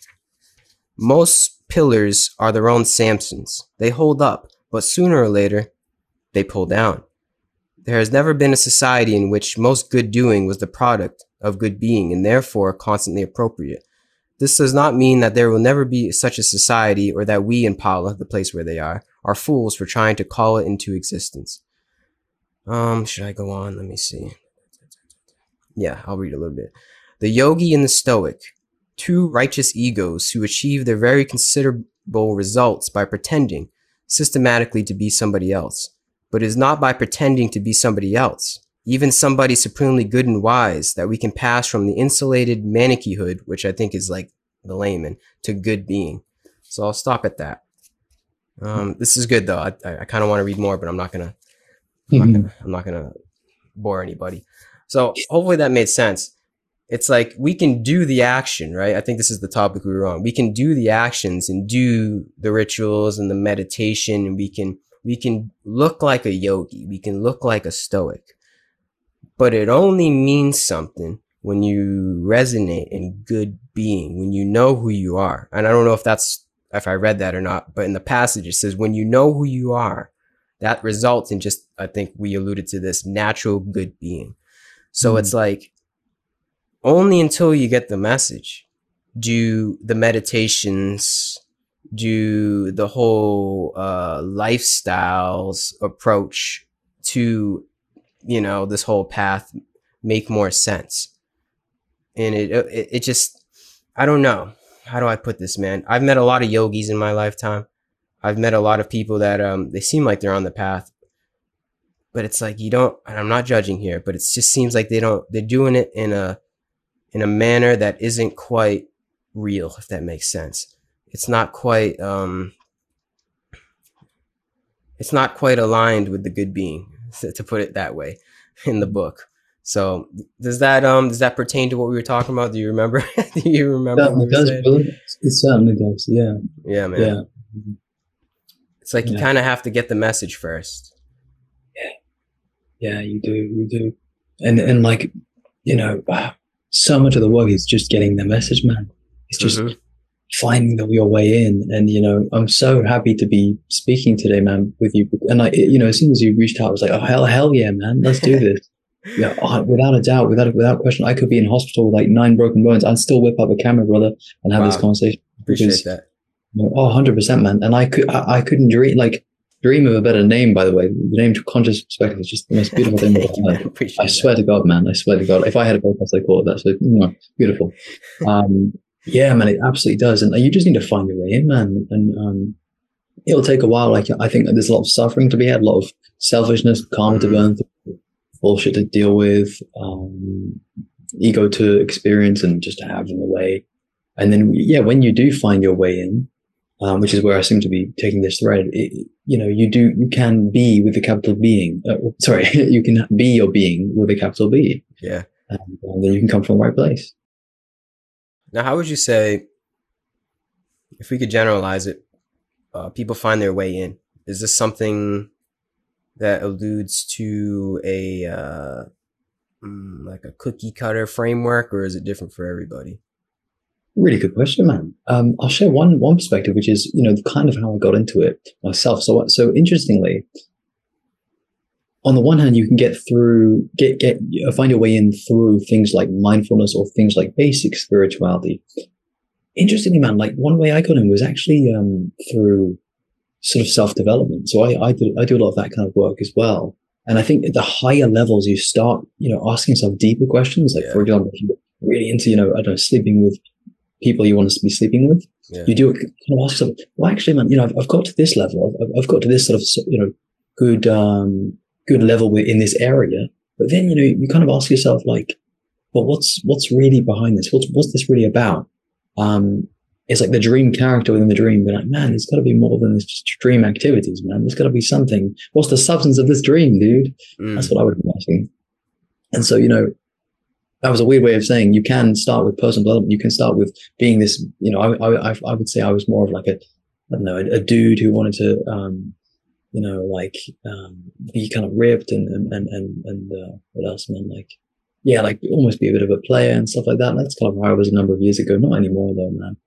Most pillars are their own Samsons. They hold up, but sooner or later, they pull down. There has never been a society in which most good doing was the product of good being and therefore constantly appropriate. This does not mean that there will never be such a society or that we in Pala, the place where they are, are fools for trying to call it into existence. Um, should I go on? Let me see. Yeah, I'll read a little bit. The yogi and the stoic, two righteous egos who achieve their very considerable results by pretending systematically to be somebody else, but is not by pretending to be somebody else, even somebody supremely good and wise, that we can pass from the insulated manicheehood, which I think is like the layman, to good being. So I'll stop at that. Um, this is good though. I, I, kind of want to read more, but I'm not gonna. I'm, not gonna I'm not gonna bore anybody. So hopefully that made sense. It's like we can do the action, right? I think this is the topic we were on. We can do the actions and do the rituals and the meditation, and we can we can look like a yogi, we can look like a stoic, but it only means something when you resonate in good being, when you know who you are. And I don't know if that's if I read that or not, but in the passage it says when you know who you are, that results in just I think we alluded to this natural good being. So mm it's like only until you get the message do the meditations do the whole uh, lifestyles approach to you know this whole path make more sense. And it, it it just i don't know. How do i put this man? I've met a lot of yogis in my lifetime. I've met a lot of people that um they seem like they're on the path. But it's like you don't and i'm not judging here but it just seems like they don't they're doing it in a in a manner that isn't quite real if that makes sense it's not quite um, it's not quite aligned with the good being to put it that way in the book. So does that um does that pertain to what we were talking about? Do you remember? Do you remember it does it certainly does yeah. Yeah man. Yeah. It's like yeah. you kind of have to get the message first. Yeah yeah you do you do. And and like you know so much of the work is just getting the message man. It's just mm-hmm finding the, your way in. And, you know, I'm so happy to be speaking today, man, with you. And I, you know, as soon as you reached out, I was like, oh, hell, hell yeah, man, let's do this. yeah, oh, without a doubt, without, without question, I could be in hospital with like nine broken bones. I'd still whip up a camera, brother, and have wow. this conversation. Appreciate because, that. You know, oh, 100%, man. And I could, I, I couldn't dream, like, dream of a better name, by the way. The name Conscious Perspective is just the most beautiful thing I swear that. to God, man. I swear to God. If I had a podcast, I'd call it that. So, mm, beautiful. Um, yeah, man, it absolutely does. And you just need to find your way in, man. And um, it'll take a while. Like I think there's a lot of suffering to be had, a lot of selfishness, karma to burn through, bullshit to deal with, um, ego to experience and just to have in the way. And then, yeah, when you do find your way in, um, which is where I seem to be taking this thread, it, you know, you do, you can be with the capital being, uh, sorry, you can be your being with a capital B. Yeah. And, and then you can come from the right place. Now, how would you say, if we could generalize it, uh, people find their way in? Is this something that alludes to a uh, mm, like a cookie cutter framework, or is it different for everybody? Really good question, man. Um, I'll share one one perspective, which is you know kind of how I got into it myself. So so interestingly, on the one hand, you can get through, get, get, find your way in through things like mindfulness or things like basic spirituality. Interestingly, man, like one way I got in was actually, um, through sort of self development. So I, I do, I do a lot of that kind of work as well. And I think at the higher levels, you start, you know, asking yourself deeper questions. Like, yeah. for example, if you're really into, you know, I don't know, sleeping with people you want to be sleeping with, yeah. you do it, kind of ask yourself, well, actually, man, you know, I've, I've got to this level. I've, I've, got to this sort of, you know, good, um, good level in this area. But then, you know, you kind of ask yourself like, well, what's, what's really behind this? What's, what's this really about? Um, it's like the dream character within the dream. Be like, man, there's got to be more than just dream activities, man. There's got to be something. What's the substance of this dream, dude? Mm. That's what I would be asking. And so, you know, that was a weird way of saying you can start with personal development. You can start with being this, you know, I, I, I would say I was more of like a, I don't know, a, a dude who wanted to, um, you know, like um, be kind of ripped and and and and uh, what else, man? Like, yeah, like almost be a bit of a player and stuff like that. And that's kind of where I was a number of years ago. Not anymore though, man.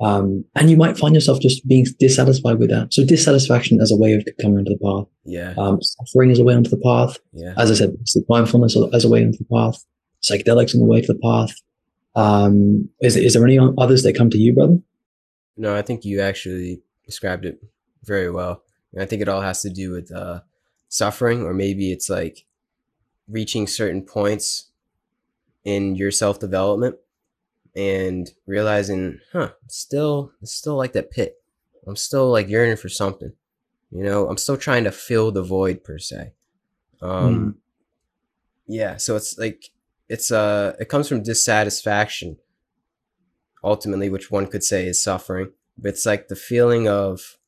Um, and you might find yourself just being dissatisfied with that. So dissatisfaction as a way of coming into the path. Yeah. Um, suffering as a way onto the path. Yeah. As I said, mindfulness as a way into the path. Psychedelics on the way to the path. Um, is is there any others that come to you, brother? No, I think you actually described it very well. And I think it all has to do with uh, suffering, or maybe it's like reaching certain points in your self development and realizing, huh, still, it's still like that pit. I'm still like yearning for something. You know, I'm still trying to fill the void per se. Um, mm. yeah. So it's like it's uh it comes from dissatisfaction ultimately, which one could say is suffering. But it's like the feeling of,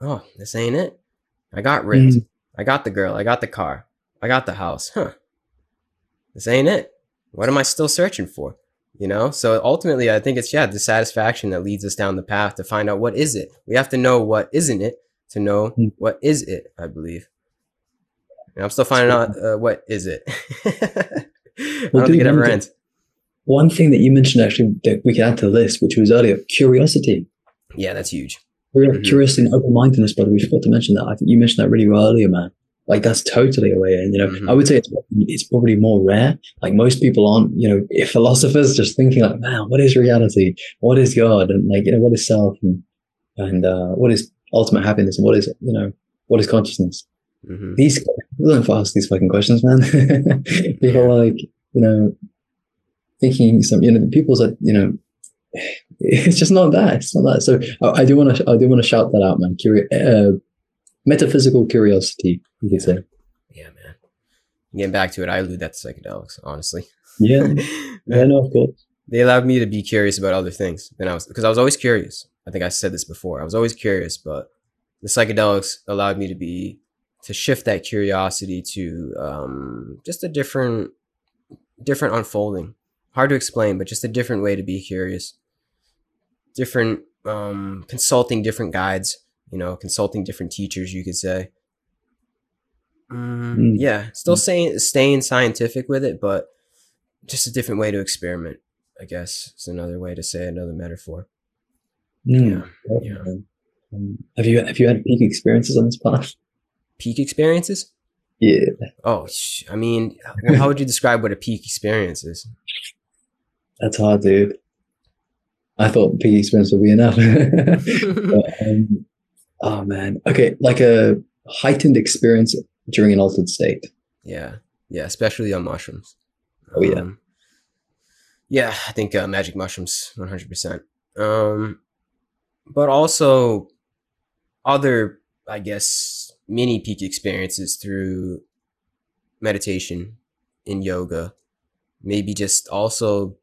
oh, this ain't it. I got ripped. Mm. I got the girl. I got the car. I got the house. Huh. This ain't it. What am I still searching for? You know? So ultimately, I think it's, yeah, the dissatisfaction that leads us down the path to find out what is it. We have to know what isn't it to know mm. what is it, I believe. And I'm still finding out uh, what is it. I don't think it ever ends. One thing that you mentioned actually that we can add to the list, which was earlier, curiosity. Yeah, that's huge. Mm-hmm. Curiosity and open mindedness, brother. We forgot to mention that. I think you mentioned that really well earlier, man. Like that's totally a way in. You know, mm-hmm. I would say it's, it's probably more rare. Like most people aren't, you know, if philosophers just thinking like, man, what is reality? What is God? And like, you know, what is self? And, and uh, what is ultimate happiness? And what is, you know, what is consciousness? Mm-hmm. These people don't ask these fucking questions, man. people are like, you know, thinking some, you know, people's like, you know, it's just not that. It's not that. So I, I do want to, I do want to shout that out, man. Curi- uh, metaphysical curiosity, you could say. Yeah, man. Getting back to it, I allude that to psychedelics, honestly. Yeah. yeah, no, of course. They allowed me to be curious about other things. And I was, because I was always curious. I think I said this before. I was always curious, but the psychedelics allowed me to be, to shift that curiosity to um, just a different, different unfolding hard to explain, but just a different way to be curious. Different um, consulting different guides, you know, consulting different teachers, you could say. Mm. Yeah, still mm. saying staying scientific with it, but just a different way to experiment. I guess is another way to say another metaphor. Mm. Yeah, yeah. Um, have you have you had peak experiences on this path? Peak experiences? Yeah. Oh, I mean, how would you describe what a peak experience is? That's hard, dude. I thought peak experience would be enough. but, um, oh man. Okay, like a heightened experience during an altered state. Yeah, yeah, especially on mushrooms. Oh yeah. Um, yeah, I think uh, magic mushrooms, one hundred percent. Um, but also other, I guess, mini peak experiences through meditation in yoga. Maybe just also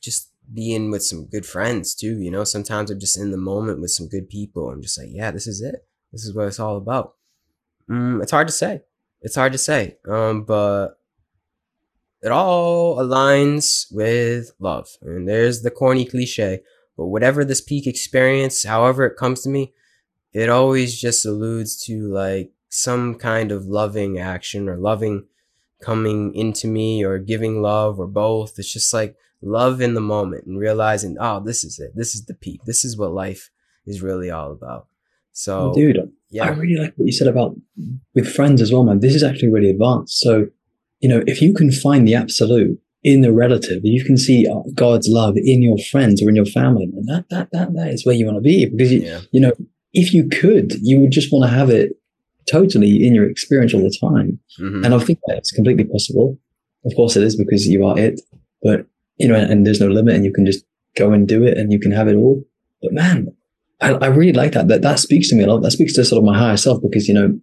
just being with some good friends too. You know, sometimes I'm just in the moment with some good people. I'm just like, yeah, this is it. This is what it's all about. Mm, it's hard to say. It's hard to say. Um, but it all aligns with love. And there's the corny cliche. But whatever this peak experience, however it comes to me, it always just alludes to like some kind of loving action or loving coming into me or giving love or both. It's just like love in the moment and realizing, oh, this is it. This is the peak. This is what life is really all about. So, dude, yeah, I really like what you said about with friends as well, man. This is actually really advanced. So, you know, if you can find the absolute in the relative, you can see uh, God's love in your friends or in your family, man, that that that that is where you want to be because you, yeah. you know, if you could, you would just want to have it totally in your experience all the time. Mm-hmm. And I think that's completely possible. Of course, it is because you are it. But you know, and, there's no limit and you can just go and do it and you can have it all. But man, I, I really like that. That that speaks to me a lot. That speaks to sort of my higher self because, you know,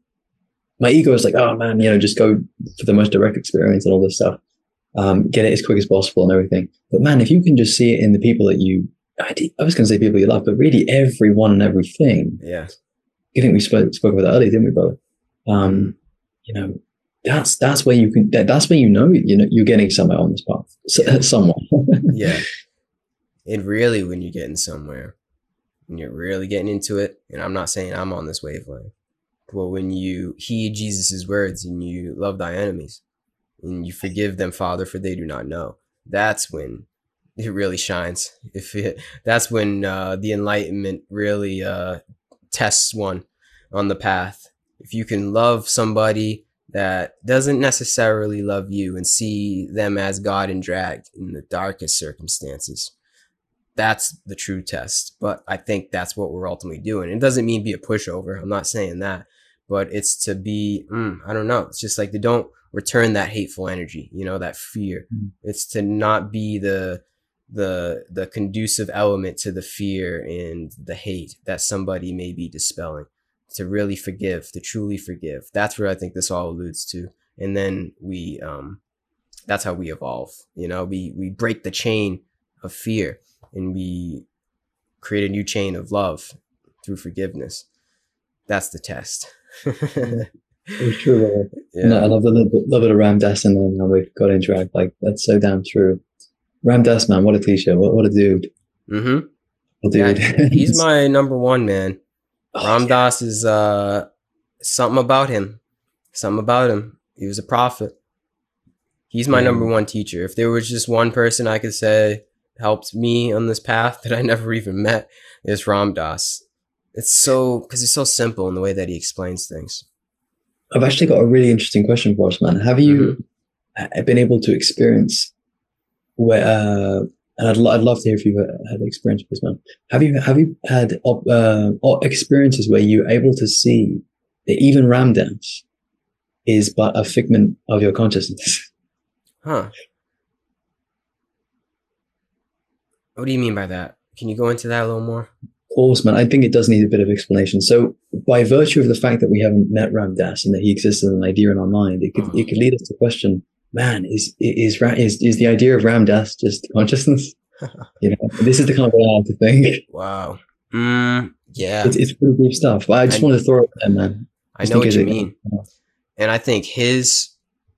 my ego is like, oh man, you know, just go for the most direct experience and all this stuff. Um, get it as quick as possible and everything. But man, if you can just see it in the people that you, I, did, I was going to say people you love, but really everyone and everything. Yeah. I think we spoke, spoke about that earlier, didn't we, brother? Um, you know, that's that's where you can that, that's where you know you know you're getting somewhere on this path. Yeah. somewhere yeah. And really when you're getting somewhere when you're really getting into it and i'm not saying i'm on this wavelength but when you heed jesus' words and you love thy enemies and you forgive them father for they do not know that's when it really shines. If it that's when uh, the enlightenment really uh, tests one on the path. If you can love somebody that doesn't necessarily love you and see them as God and drag in the darkest circumstances. That's the true test. But I think that's what we're ultimately doing. It doesn't mean be a pushover. I'm not saying that, but it's to be, mm, I don't know. It's just like they don't return that hateful energy, you know, that fear. Mm. It's to not be the, the the conducive element to the fear and the hate that somebody may be dispelling to really forgive, to truly forgive. That's where I think this all alludes to. And then we, um, that's how we evolve. You know, we we break the chain of fear and we create a new chain of love through forgiveness. That's the test. it's true. Yeah. No, I love the little, little bit of Ram Dass and then how we've got interact. Like that's so damn true. Ram Dass, man, what a cliche. What, what a dude. Mm-hmm. dude. Yeah, he's my number one man. Oh, Ram Dass is uh something about him. Something about him. He was a prophet. He's my number one teacher. If there was just one person I could say helped me on this path that I never even met, is Ram Dass. It's so because he's so simple in the way that he explains things. I've actually got a really interesting question for us, man. Have you mm-hmm. been able to experience where uh, and I'd, I'd love to hear if you've had experience with this, man. Have you have you had uh, experiences where you're able to see that even Ram Dass is but a figment of your consciousness? Huh. What do you mean by that? Can you go into that a little more? Of course, man. I think it does need a bit of explanation. So, by virtue of the fact that we haven't met Ram Dass and that he exists as an idea in our mind, it could, oh. it could lead us to question man, is is is is the idea of Ram Dass just consciousness? you know, this is the kind of way I have to think. Wow. Mm, yeah, it's, it's pretty deep stuff. But I just I, want to throw it there, man. I know what you mean, and I think his.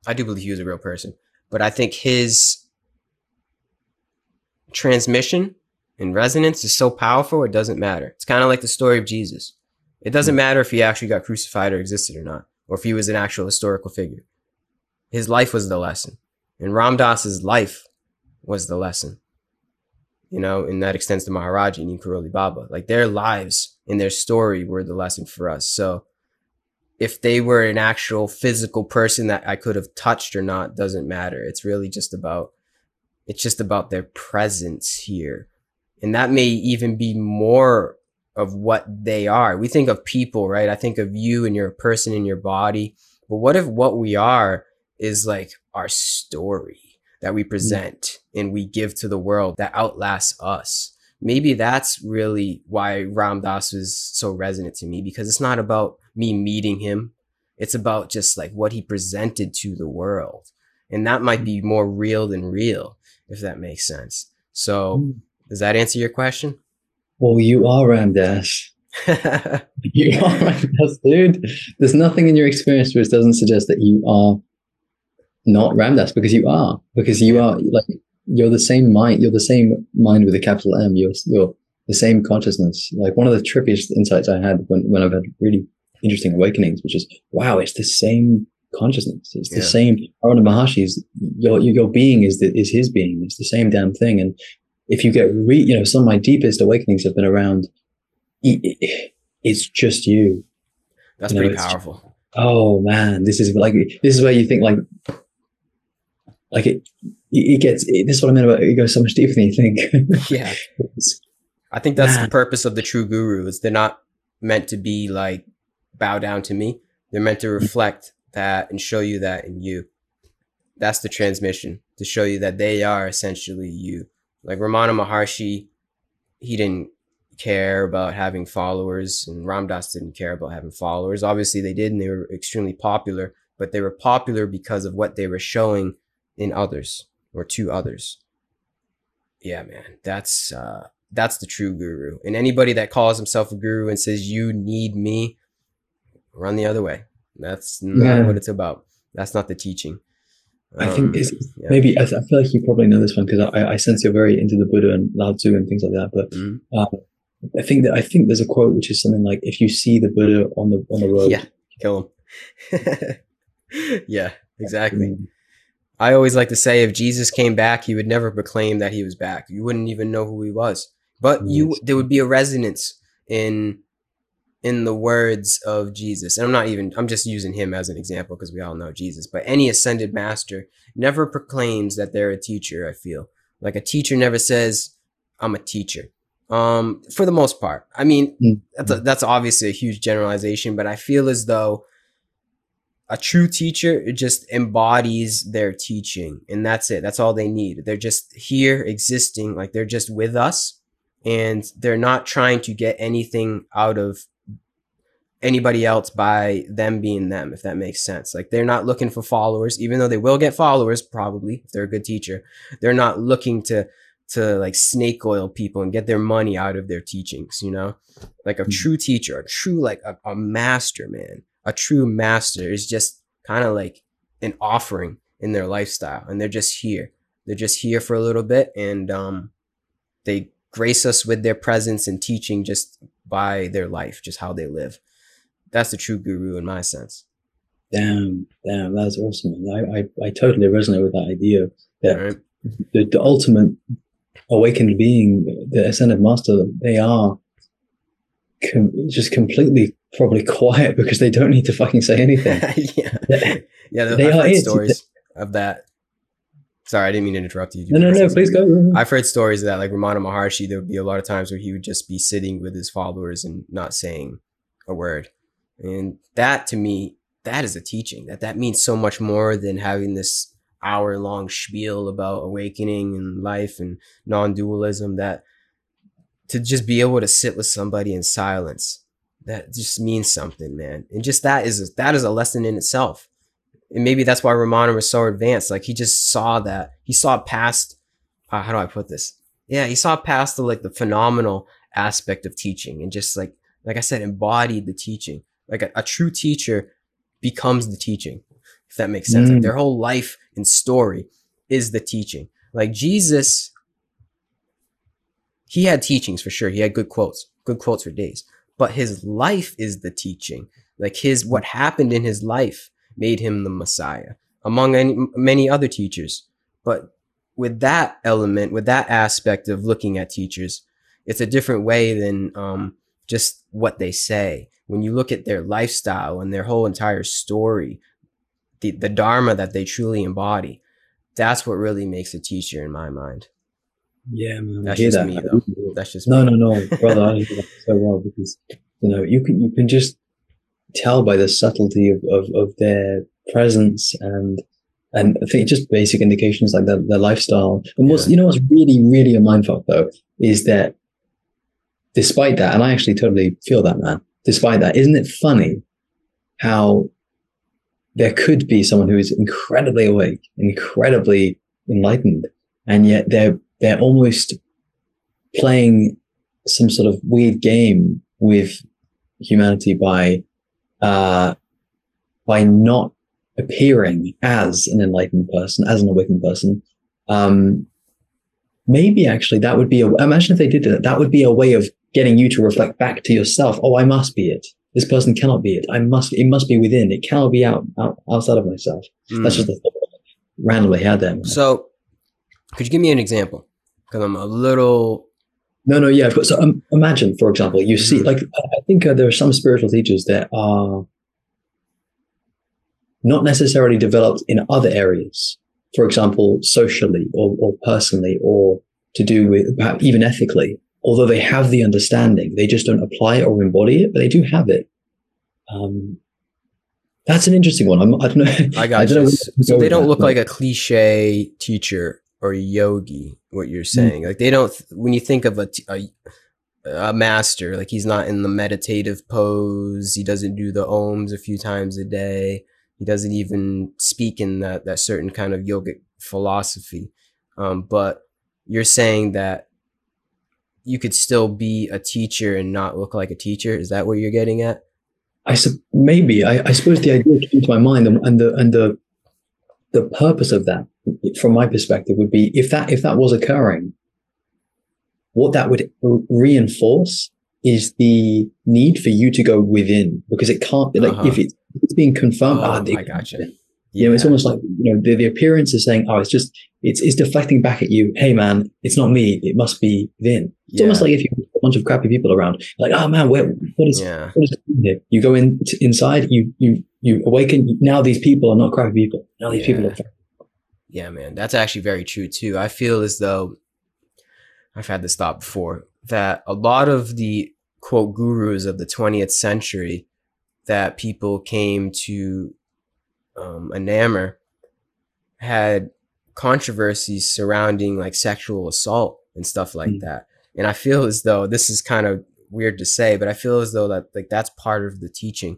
I do believe he was a real person, but I think his transmission and resonance is so powerful it doesn't matter. It's kind of like the story of Jesus. It doesn't matter if he actually got crucified or existed or not, or if he was an actual historical figure. His life was the lesson. And Ram Dass's life was the lesson. You know, and that extends to Maharajji and Karoli Baba. Like their lives and their story were the lesson for us. So if they were an actual physical person that I could have touched or not doesn't matter. It's really just about it's just about their presence here. And that may even be more of what they are. We think of people, right? I think of you and you're a person in your body. But what if what we are is like our story that we present and we give to the world that outlasts us. Maybe that's really why Ram Dass was so resonant to me because it's not about me meeting him. It's about just like what he presented to the world. And that might be more real than real, if that makes sense. So mm. does that answer your question? Well, you are Ram Dass. you are Ram Dass, dude. There's nothing in your experience which doesn't suggest that you are not Ram Dass because you are because you are like you're the same mind you're the same mind with a capital M you're you're the same consciousness. Like one of the trippiest insights I had when, when I've had really interesting awakenings which is wow it's the same consciousness it's the yeah. same Ramana Maharshi's your your being is the, is his being it's the same damn thing. And if you get re you know some of my deepest awakenings have been around it's just you. That's you know, pretty powerful. Oh man this is like this is where you think like like it, it gets. It, this is what I meant about it goes so much deeper than you think. yeah, I think that's man. the purpose of the true guru. Is they're not meant to be like bow down to me. They're meant to mm. reflect that and show you that in you. That's the transmission to show you that they are essentially you. Like Ramana Maharshi, he didn't care about having followers, and Ram Dass didn't care about having followers. Obviously, they did, and they were extremely popular. But they were popular because of what they were showing in others or to others. Yeah, man, that's uh, that's the true guru. And anybody that calls himself a guru and says you need me, run the other way. That's not yeah. what it's about. That's not the teaching. I um, think it's, yeah. maybe I, I, feel like you probably know this one because I, I, sense you're very into the Buddha and Lao Tzu and things like that. But mm-hmm. um, I think that I think there's a quote which is something like, "If you see the Buddha on the on the road, yeah, kill him." yeah, exactly. Um, I always like to say if Jesus came back, he would never proclaim that he was back. You wouldn't even know who he was. But you there would be a resonance in in the words of Jesus, and I'm not even, I'm just using him as an example because we all know Jesus, but any ascended master never proclaims that they're a teacher, I feel. Like a teacher never says, I'm a teacher. Um, for the most part. I mean, mm-hmm. that's, a, that's obviously a huge generalization, but I feel as though a true teacher just embodies their teaching and that's it. That's all they need. They're just here existing, like they're just with us and they're not trying to get anything out of anybody else by them being them, if that makes sense. Like they're not looking for followers, even though they will get followers probably if they're a good teacher. They're not looking to to like snake oil people and get their money out of their teachings, you know? Like a mm-hmm. true teacher, a true like a, a master, man. A true master is just kind of like an offering in their lifestyle and they're just here. They're just here for a little bit and um they grace us with their presence and teaching just by their life, just how they live that's the true guru in my sense. Damn, damn, that's awesome. I, I, I totally resonate with that idea that right. the, the ultimate awakened being, the ascended master, they are com- just completely probably quiet because they don't need to fucking say anything. yeah, yeah. They I've are heard stories of that. Sorry, I didn't mean to interrupt you. No, no, no. Please go. I've heard stories of that, like Ramana Maharshi. There would be a lot of times where he would just be sitting with his followers and not saying a word. And that to me, that is a teaching that that means so much more than having this hour long spiel about awakening and life and non-dualism that to just be able to sit with somebody in silence that just means something man and just that is that is a lesson in itself and maybe that's why Ramana was so advanced like he just saw that he saw past uh, how do I put this yeah he saw past the like the phenomenal aspect of teaching and just like like I said embodied the teaching like a, a true teacher becomes the teaching, if that makes sense. Mm. Like their whole life and story is the teaching. Like Jesus, he had teachings for sure. He had good quotes, good quotes for days. But his life is the teaching. Like his what happened in his life made him the Messiah, among any, many other teachers. But with that element, with that aspect of looking at teachers, it's a different way than um, just what they say when you look at their lifestyle and their whole entire story, the, the Dharma that they truly embody, that's what really makes a teacher in my mind. Yeah, man. That's just that. me though. That's just no, me. no, no, brother. I hear that so well because you know you can you can just tell by the subtlety of, of, of their presence and and I think just basic indications like their, their lifestyle. And what's yeah. you know what's really really a mindfuck though is that despite that, and I actually totally feel that man despite that, isn't it funny how there could be someone who is incredibly awake, incredibly enlightened, and yet they're they're almost playing some sort of weird game with humanity by uh, by not appearing as an enlightened person, as an awakened person. Um, maybe actually that would be a, imagine if they did that. That would be a way of getting you to reflect back to yourself. Oh, I must be it. This person cannot be it. I must, it must be within. It cannot be out, out outside of myself. Mm. That's just a thought randomly had them. So could you give me an example? Because I'm a little. No, no, yeah. So um, imagine, for example, you see, mm-hmm. like, I think uh, there are some spiritual teachers that are not necessarily developed in other areas. For example, socially or, or personally, or to do with perhaps even ethically although they have the understanding, they just don't apply it or embody it, but they do have it. Um, that's an interesting one. I'm, I do not know. I got I you. So they don't look like a cliche teacher or yogi. What you're mm. saying, mm like they don't. When you think of a, a a master, like he's not in the meditative pose. He doesn't do the ohms a few times a day. He doesn't even speak in that that certain kind of yogic philosophy. Um, but you're saying that you could still be a teacher and not look like a teacher. Is that what you're getting at? I su- maybe I, I suppose the idea came to my mind, and, and the and the the purpose of that, from my perspective, would be if that if that was occurring, what that would reinforce is the need for you to go within because it can't be like uh-huh. if, it, it's being confirmed. Oh, ah, I gotcha. You know, it's almost like you know the, the appearance is saying, "Oh, it's just it's it's deflecting back at you." Hey, man, it's not me. It must be within. It's yeah. almost like if you have a bunch of crappy people around. Like, oh man, where, what is yeah. what is here? You go in inside, you you you awaken. Now these people are not crappy people. Now these yeah. people are. Yeah, man, that's actually very true too. I feel as though I've had this thought before that a lot of the quote gurus of the 20th century that people came to um, enamor had controversies surrounding like sexual assault and stuff like mm. that. And I feel as though this is kind of weird to say, but I feel as though that like that's part of the teaching,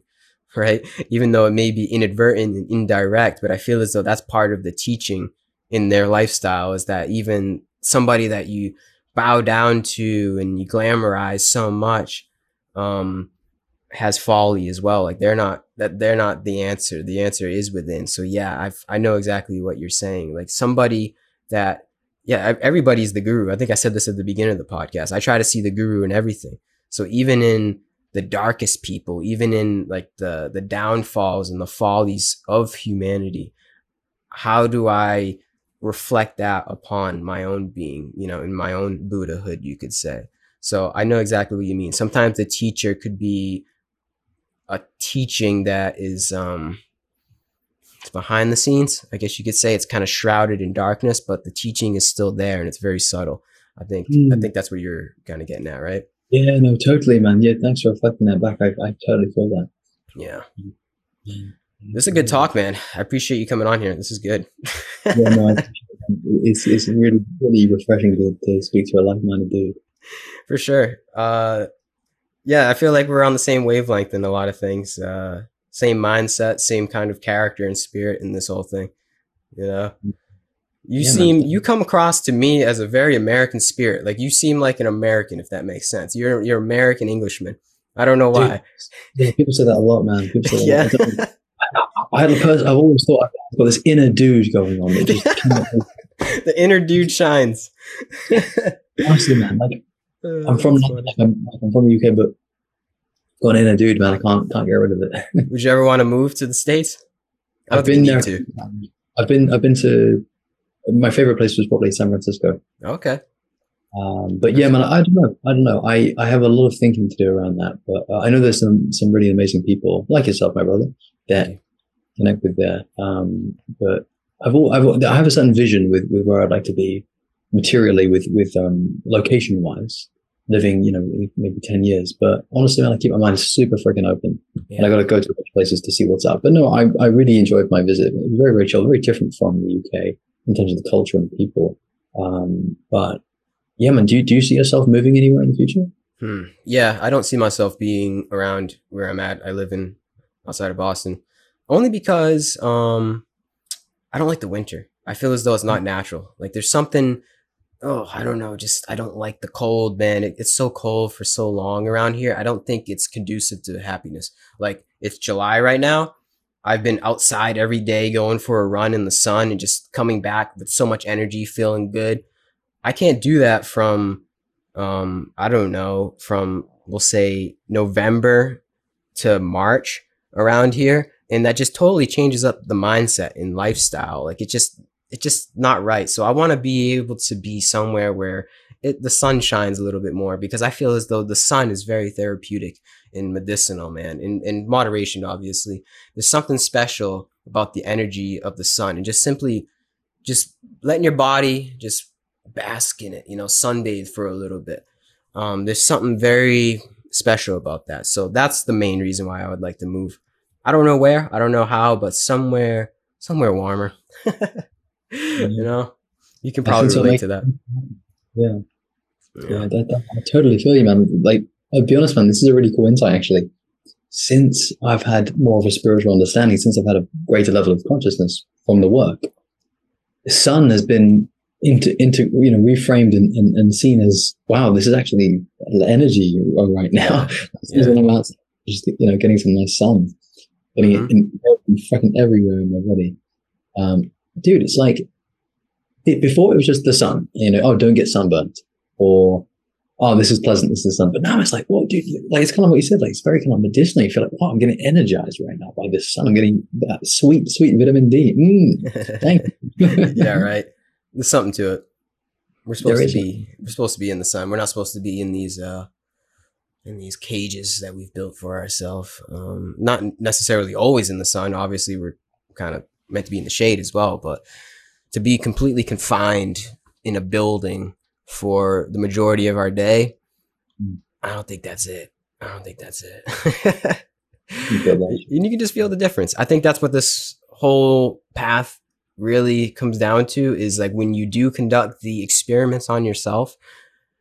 right? Even though it may be inadvertent and indirect, but I feel as though that's part of the teaching in their lifestyle is that even somebody that you bow down to and you glamorize so much um has folly as well. Like they're not that they're not the answer. The answer is within. So yeah i i know exactly what you're saying. Like somebody that yeah everybody's the guru. I think i said this at the beginning of the podcast. I try to see the guru in everything. So even in the darkest people even in like the the downfalls and the follies of humanity how do i reflect that upon my own being, you know, in my own Buddhahood, you could say. So I know exactly what you mean. Sometimes the teacher could be a teaching that is um it's behind the scenes. I guess you could say it's kind of shrouded in darkness, but the teaching is still there and it's very subtle. I think mm. I hmm. think that's what you're kind of getting at, right? Yeah, no, totally, man. Yeah, thanks for reflecting that back. I, I totally feel that. Yeah. Mm. This is a good talk, man. I appreciate you coming on here. This is good. yeah, no, it's it's really really refreshing to, to speak to a like-minded dude. For sure. Uh, yeah, I feel like we're on the same wavelength in a lot of things. Uh, same mindset, same kind of character and spirit in this whole thing. You know, you yeah, seem man. you come across to me as a very American spirit. Like you seem like an American, if that makes sense. You're you're American Englishman. I don't know why. Dude, yeah, people say that a lot, man. yeah. I had a person. I've always thought I've got this inner dude going on. the inner dude shines. Honestly, man, like oh, I'm from like, I'm, I'm, from the UK, but got an inner dude, man. I can't can't get rid of it. Would you ever want to move to the states? I've been there. To. I've been I've been to. My favorite place was probably San Francisco. Okay. Um, but yeah, man, I don't know. I don't know. I, I have a lot of thinking to do around that, but uh, I know there's some some really amazing people like yourself, my brother, that connect with there. Um, but I've, all, I've I have a certain vision with with where I'd like to be materially with with um, location wise, living you know maybe ten years. But honestly, man, I keep my mind super freaking open, yeah. and I got to go to a bunch of places to see what's up. But no, I I really enjoyed my visit. It was very very chill, very different from the UK in terms of the culture and people. Um, but yeah, man, do you, do you see yourself moving anywhere in the future? Hmm. Yeah, I don't see myself being around where I'm at. I live in outside of Boston only because um I don't like the winter. I feel as though it's not natural. Like there's something oh, I don't know, just I don't like the cold, man. It, it's so cold for so long around here. I don't think it's conducive to happiness. Like it's July right now. I've been outside every day going for a run in the sun and just coming back with so much energy, feeling good. I can't do that from um I don't know, from we'll say November to March around here. And that just totally changes up the mindset and lifestyle. Like it just it's just not right. So i want to be able to be somewhere where it, the sun shines a little bit more because i feel as though the sun is very therapeutic and medicinal man in, in moderation obviously. There's something special about the energy of the sun and just simply just letting your body just bask in it you know sunbathe for a little bit. Um, there's something very special about that. So that's the main reason why i would like to move. I don't know where, I don't know how, but somewhere, somewhere warmer. you know, you can probably relate to that. Yeah, yeah, yeah that, that, I totally feel you, man. Like, I'll be honest, man. This is a really cool insight, actually. Since I've had more of a spiritual understanding, since I've had a greater level of consciousness from the work, the sun has been into into you know reframed and, and, and seen as wow, this is actually energy right now. yeah. just you know getting some nice sun getting mm-hmm. it in, in fucking everywhere in my body. Um, dude, it's like it, before it was just the sun, you know, oh, don't get sunburnt or, oh, this is pleasant, this is sun. But now it's like, well, dude, like it's kind of what you said, like it's very kind of medicinal. You feel like, wow, I'm getting energized right now by this sun. I'm getting that sweet, sweet vitamin D. Mm, thank you. yeah, right. There's something to it. we're supposed to be we're supposed to be in the sun. We're not supposed to be in these uh in these cages that we've built for ourselves. Um, not necessarily always in the sun. Obviously, we're kind of meant to be in the shade as well, but to be completely confined in a building for the majority of our day, mm. I don't think that's it. I don't think that's it. you, you can just feel the difference. I think that's what this whole path really comes down to is like when you do conduct the experiments on yourself,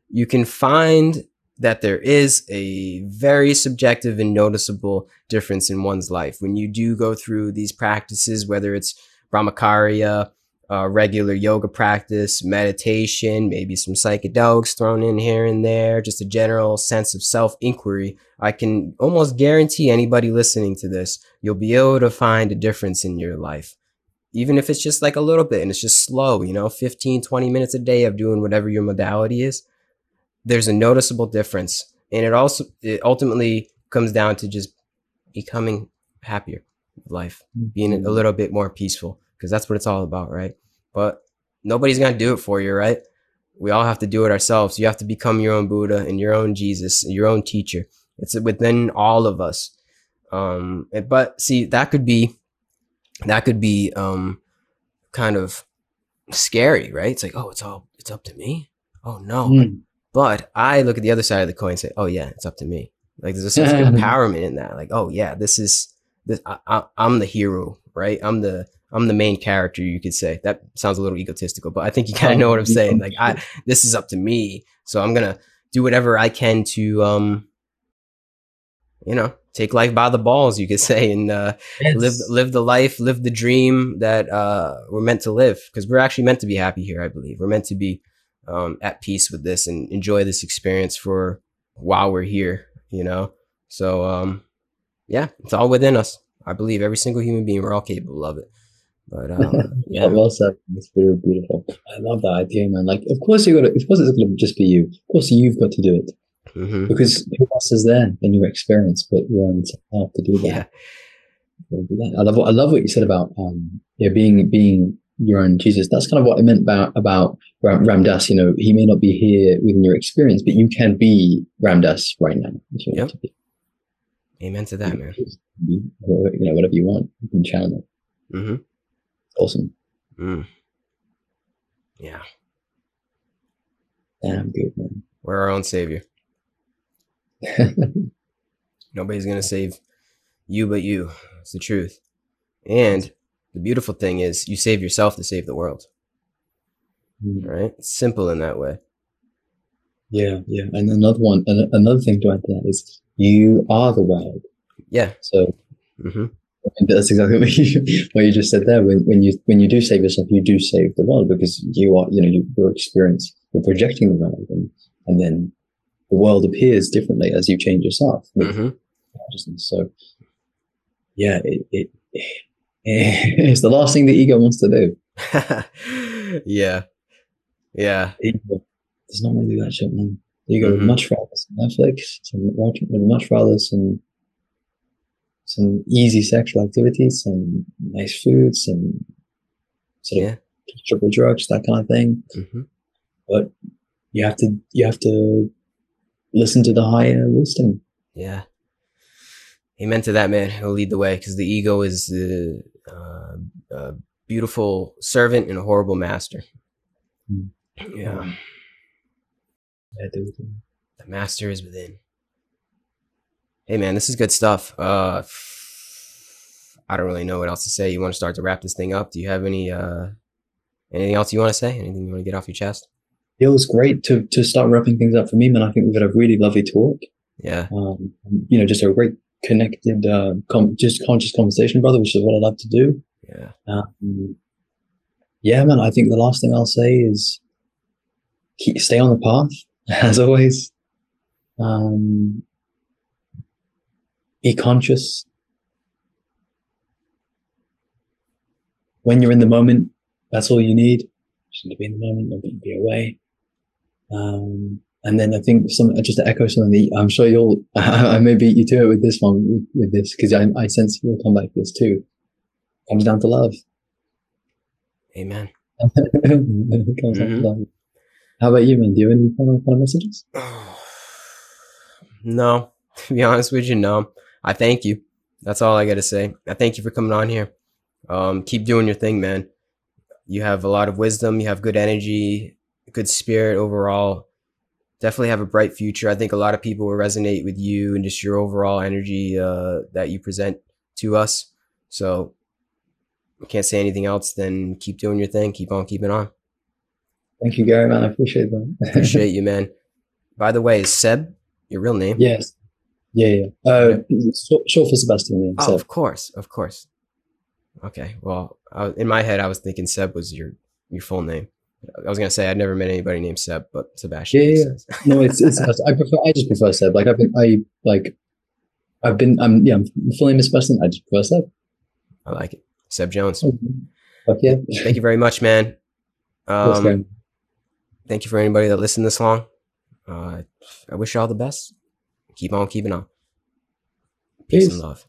you can find that there is a very subjective and noticeable difference in one's life. When you do go through these practices, whether it's Brahmacharya, uh, regular yoga practice, meditation, maybe some psychedelics thrown in here and there, just a general sense of self inquiry, I can almost guarantee anybody listening to this, you'll be able to find a difference in your life. Even if it's just like a little bit and it's just slow, you know, 15, 20 minutes a day of doing whatever your modality is, there's a noticeable difference. And it also, it ultimately comes down to just becoming happier life, being a mm-hmm. little bit more peaceful because that's what it's all about, right? But nobody's going to do it for you, right? We all have to do it ourselves. You have to become your own Buddha and your own Jesus, and your own teacher. It's within all of us. Um, but see, that could be, that could be, um, kind of scary, right? It's like, oh, it's all, it's up to me. Oh no. Mm. But I look at the other side of the coin and say, oh yeah, it's up to me. Like there's a sense of empowerment in that. Like, oh yeah, this is this. I, I, I'm the hero, right? I'm the I'm the main character, you could say. That sounds a little egotistical, but I think you kind of know what I'm saying. Like I this is up to me. So I'm going to do whatever I can to um you know, take life by the balls, you could say, and uh, yes. live live the life, live the dream that uh, we're meant to live. Because we're actually meant to be happy here, I believe. We're meant to be um, at peace with this and enjoy this experience for while we're here. You know, so um, yeah, it's all within us. I believe every single human being, we're all capable of it. But um, yeah, well said. It's very beautiful. I love that idea, man. Like, of course you got to. Of course, it's going to just be you. Of course, you've got to do it mm-hmm. because who else is there in your experience but your own self to do that? Yeah. I love what I love what you said about um, yeah, being being your own Jesus. That's kind of what I meant about about Ram, Dass. You know, he may not be here within your experience, but you can be Ram Dass right now. Yep. Amen to that, man. You know, whatever you want, you can channel it. Mm-hmm awesome. Mm. Yeah. Damn good, man. We're our own savior. Nobody's gonna save you but you. It's the truth. And the beautiful thing is you save yourself to save the world. Mm. Right? It's simple in that way. Yeah, yeah. And another one, another thing to add to that is you are the world. Yeah. So mm-hmm. That's exactly what you, what you just said there. When, when you when you do save yourself, you do save the world because you are, you know, you, your experience, you're projecting the world, and, and then the world appears differently as you change yourself. Mm-hmm. So, yeah, it, it, it, it's the last thing the ego wants to do. yeah, yeah. Ego does not want to do that shit, man. The ego mm-hmm. would much rather some Netflix, some, would much rather some some easy sexual activities, some nice foods, some sort of triple drugs, that kind of thing. Mm-hmm. But you have to you have to listen to the higher wisdom. Yeah. Amen to that, man. He'll lead the way because the ego is the uh, a beautiful servant and a horrible master. Mm. Yeah. yeah the master is within. Hey man, this is good stuff. Uh, I don't really know what else to say. You want to start to wrap this thing up? Do you have any uh, anything else you want to say? Anything you want to get off your chest? It was great to to start wrapping things up for me, man. I think we've had a really lovely talk. Yeah. Um, you know, just a great connected, uh, com- just conscious conversation, brother, which is what I love to do. Yeah. Um, yeah, man. I think the last thing I'll say is keep stay on the path as always. Um, be conscious. When you're in the moment, that's all you need. Just need to be in the moment, don't be away. Um, and then I think some, just to echo something that I'm sure you'll, I may beat you to it with this one, with, with this, because I, I sense you'll come back to this too. Comes down to love. Amen. comes down to mm-hmm. love. How about you, man? Do you have any final, final messages? no, to be honest with you, no. I thank you. That's all I got to say. I thank you for coming on here. Um, keep doing your thing, man. You have a lot of wisdom. You have good energy, good spirit overall. Definitely have a bright future. I think a lot of people will resonate with you and just your overall energy uh, that you present to us. So I can't say anything else than keep doing your thing. Keep on keeping on. Thank you, Gary, man. I appreciate that. appreciate you, man. By the way, is Seb your real name? Yes. Yeah, yeah. Uh, short for Sebastian. Yeah, oh, of course, of course. Okay. Well, in my head, I was thinking Seb was your your full name. I was gonna say I'd never met anybody named Seb, but Sebastian. Yeah, yeah. no, it's, it's I prefer I just prefer Seb. Like I've been, I like I've been I'm yeah I'm full name is Sebastian. I just prefer Seb. I like it, Seb Jones. Okay. Thank you very much, man. Um, thank you for anybody that listened this long. Uh, I wish you all the best. Keep on keeping on. Peace, Peace. and love.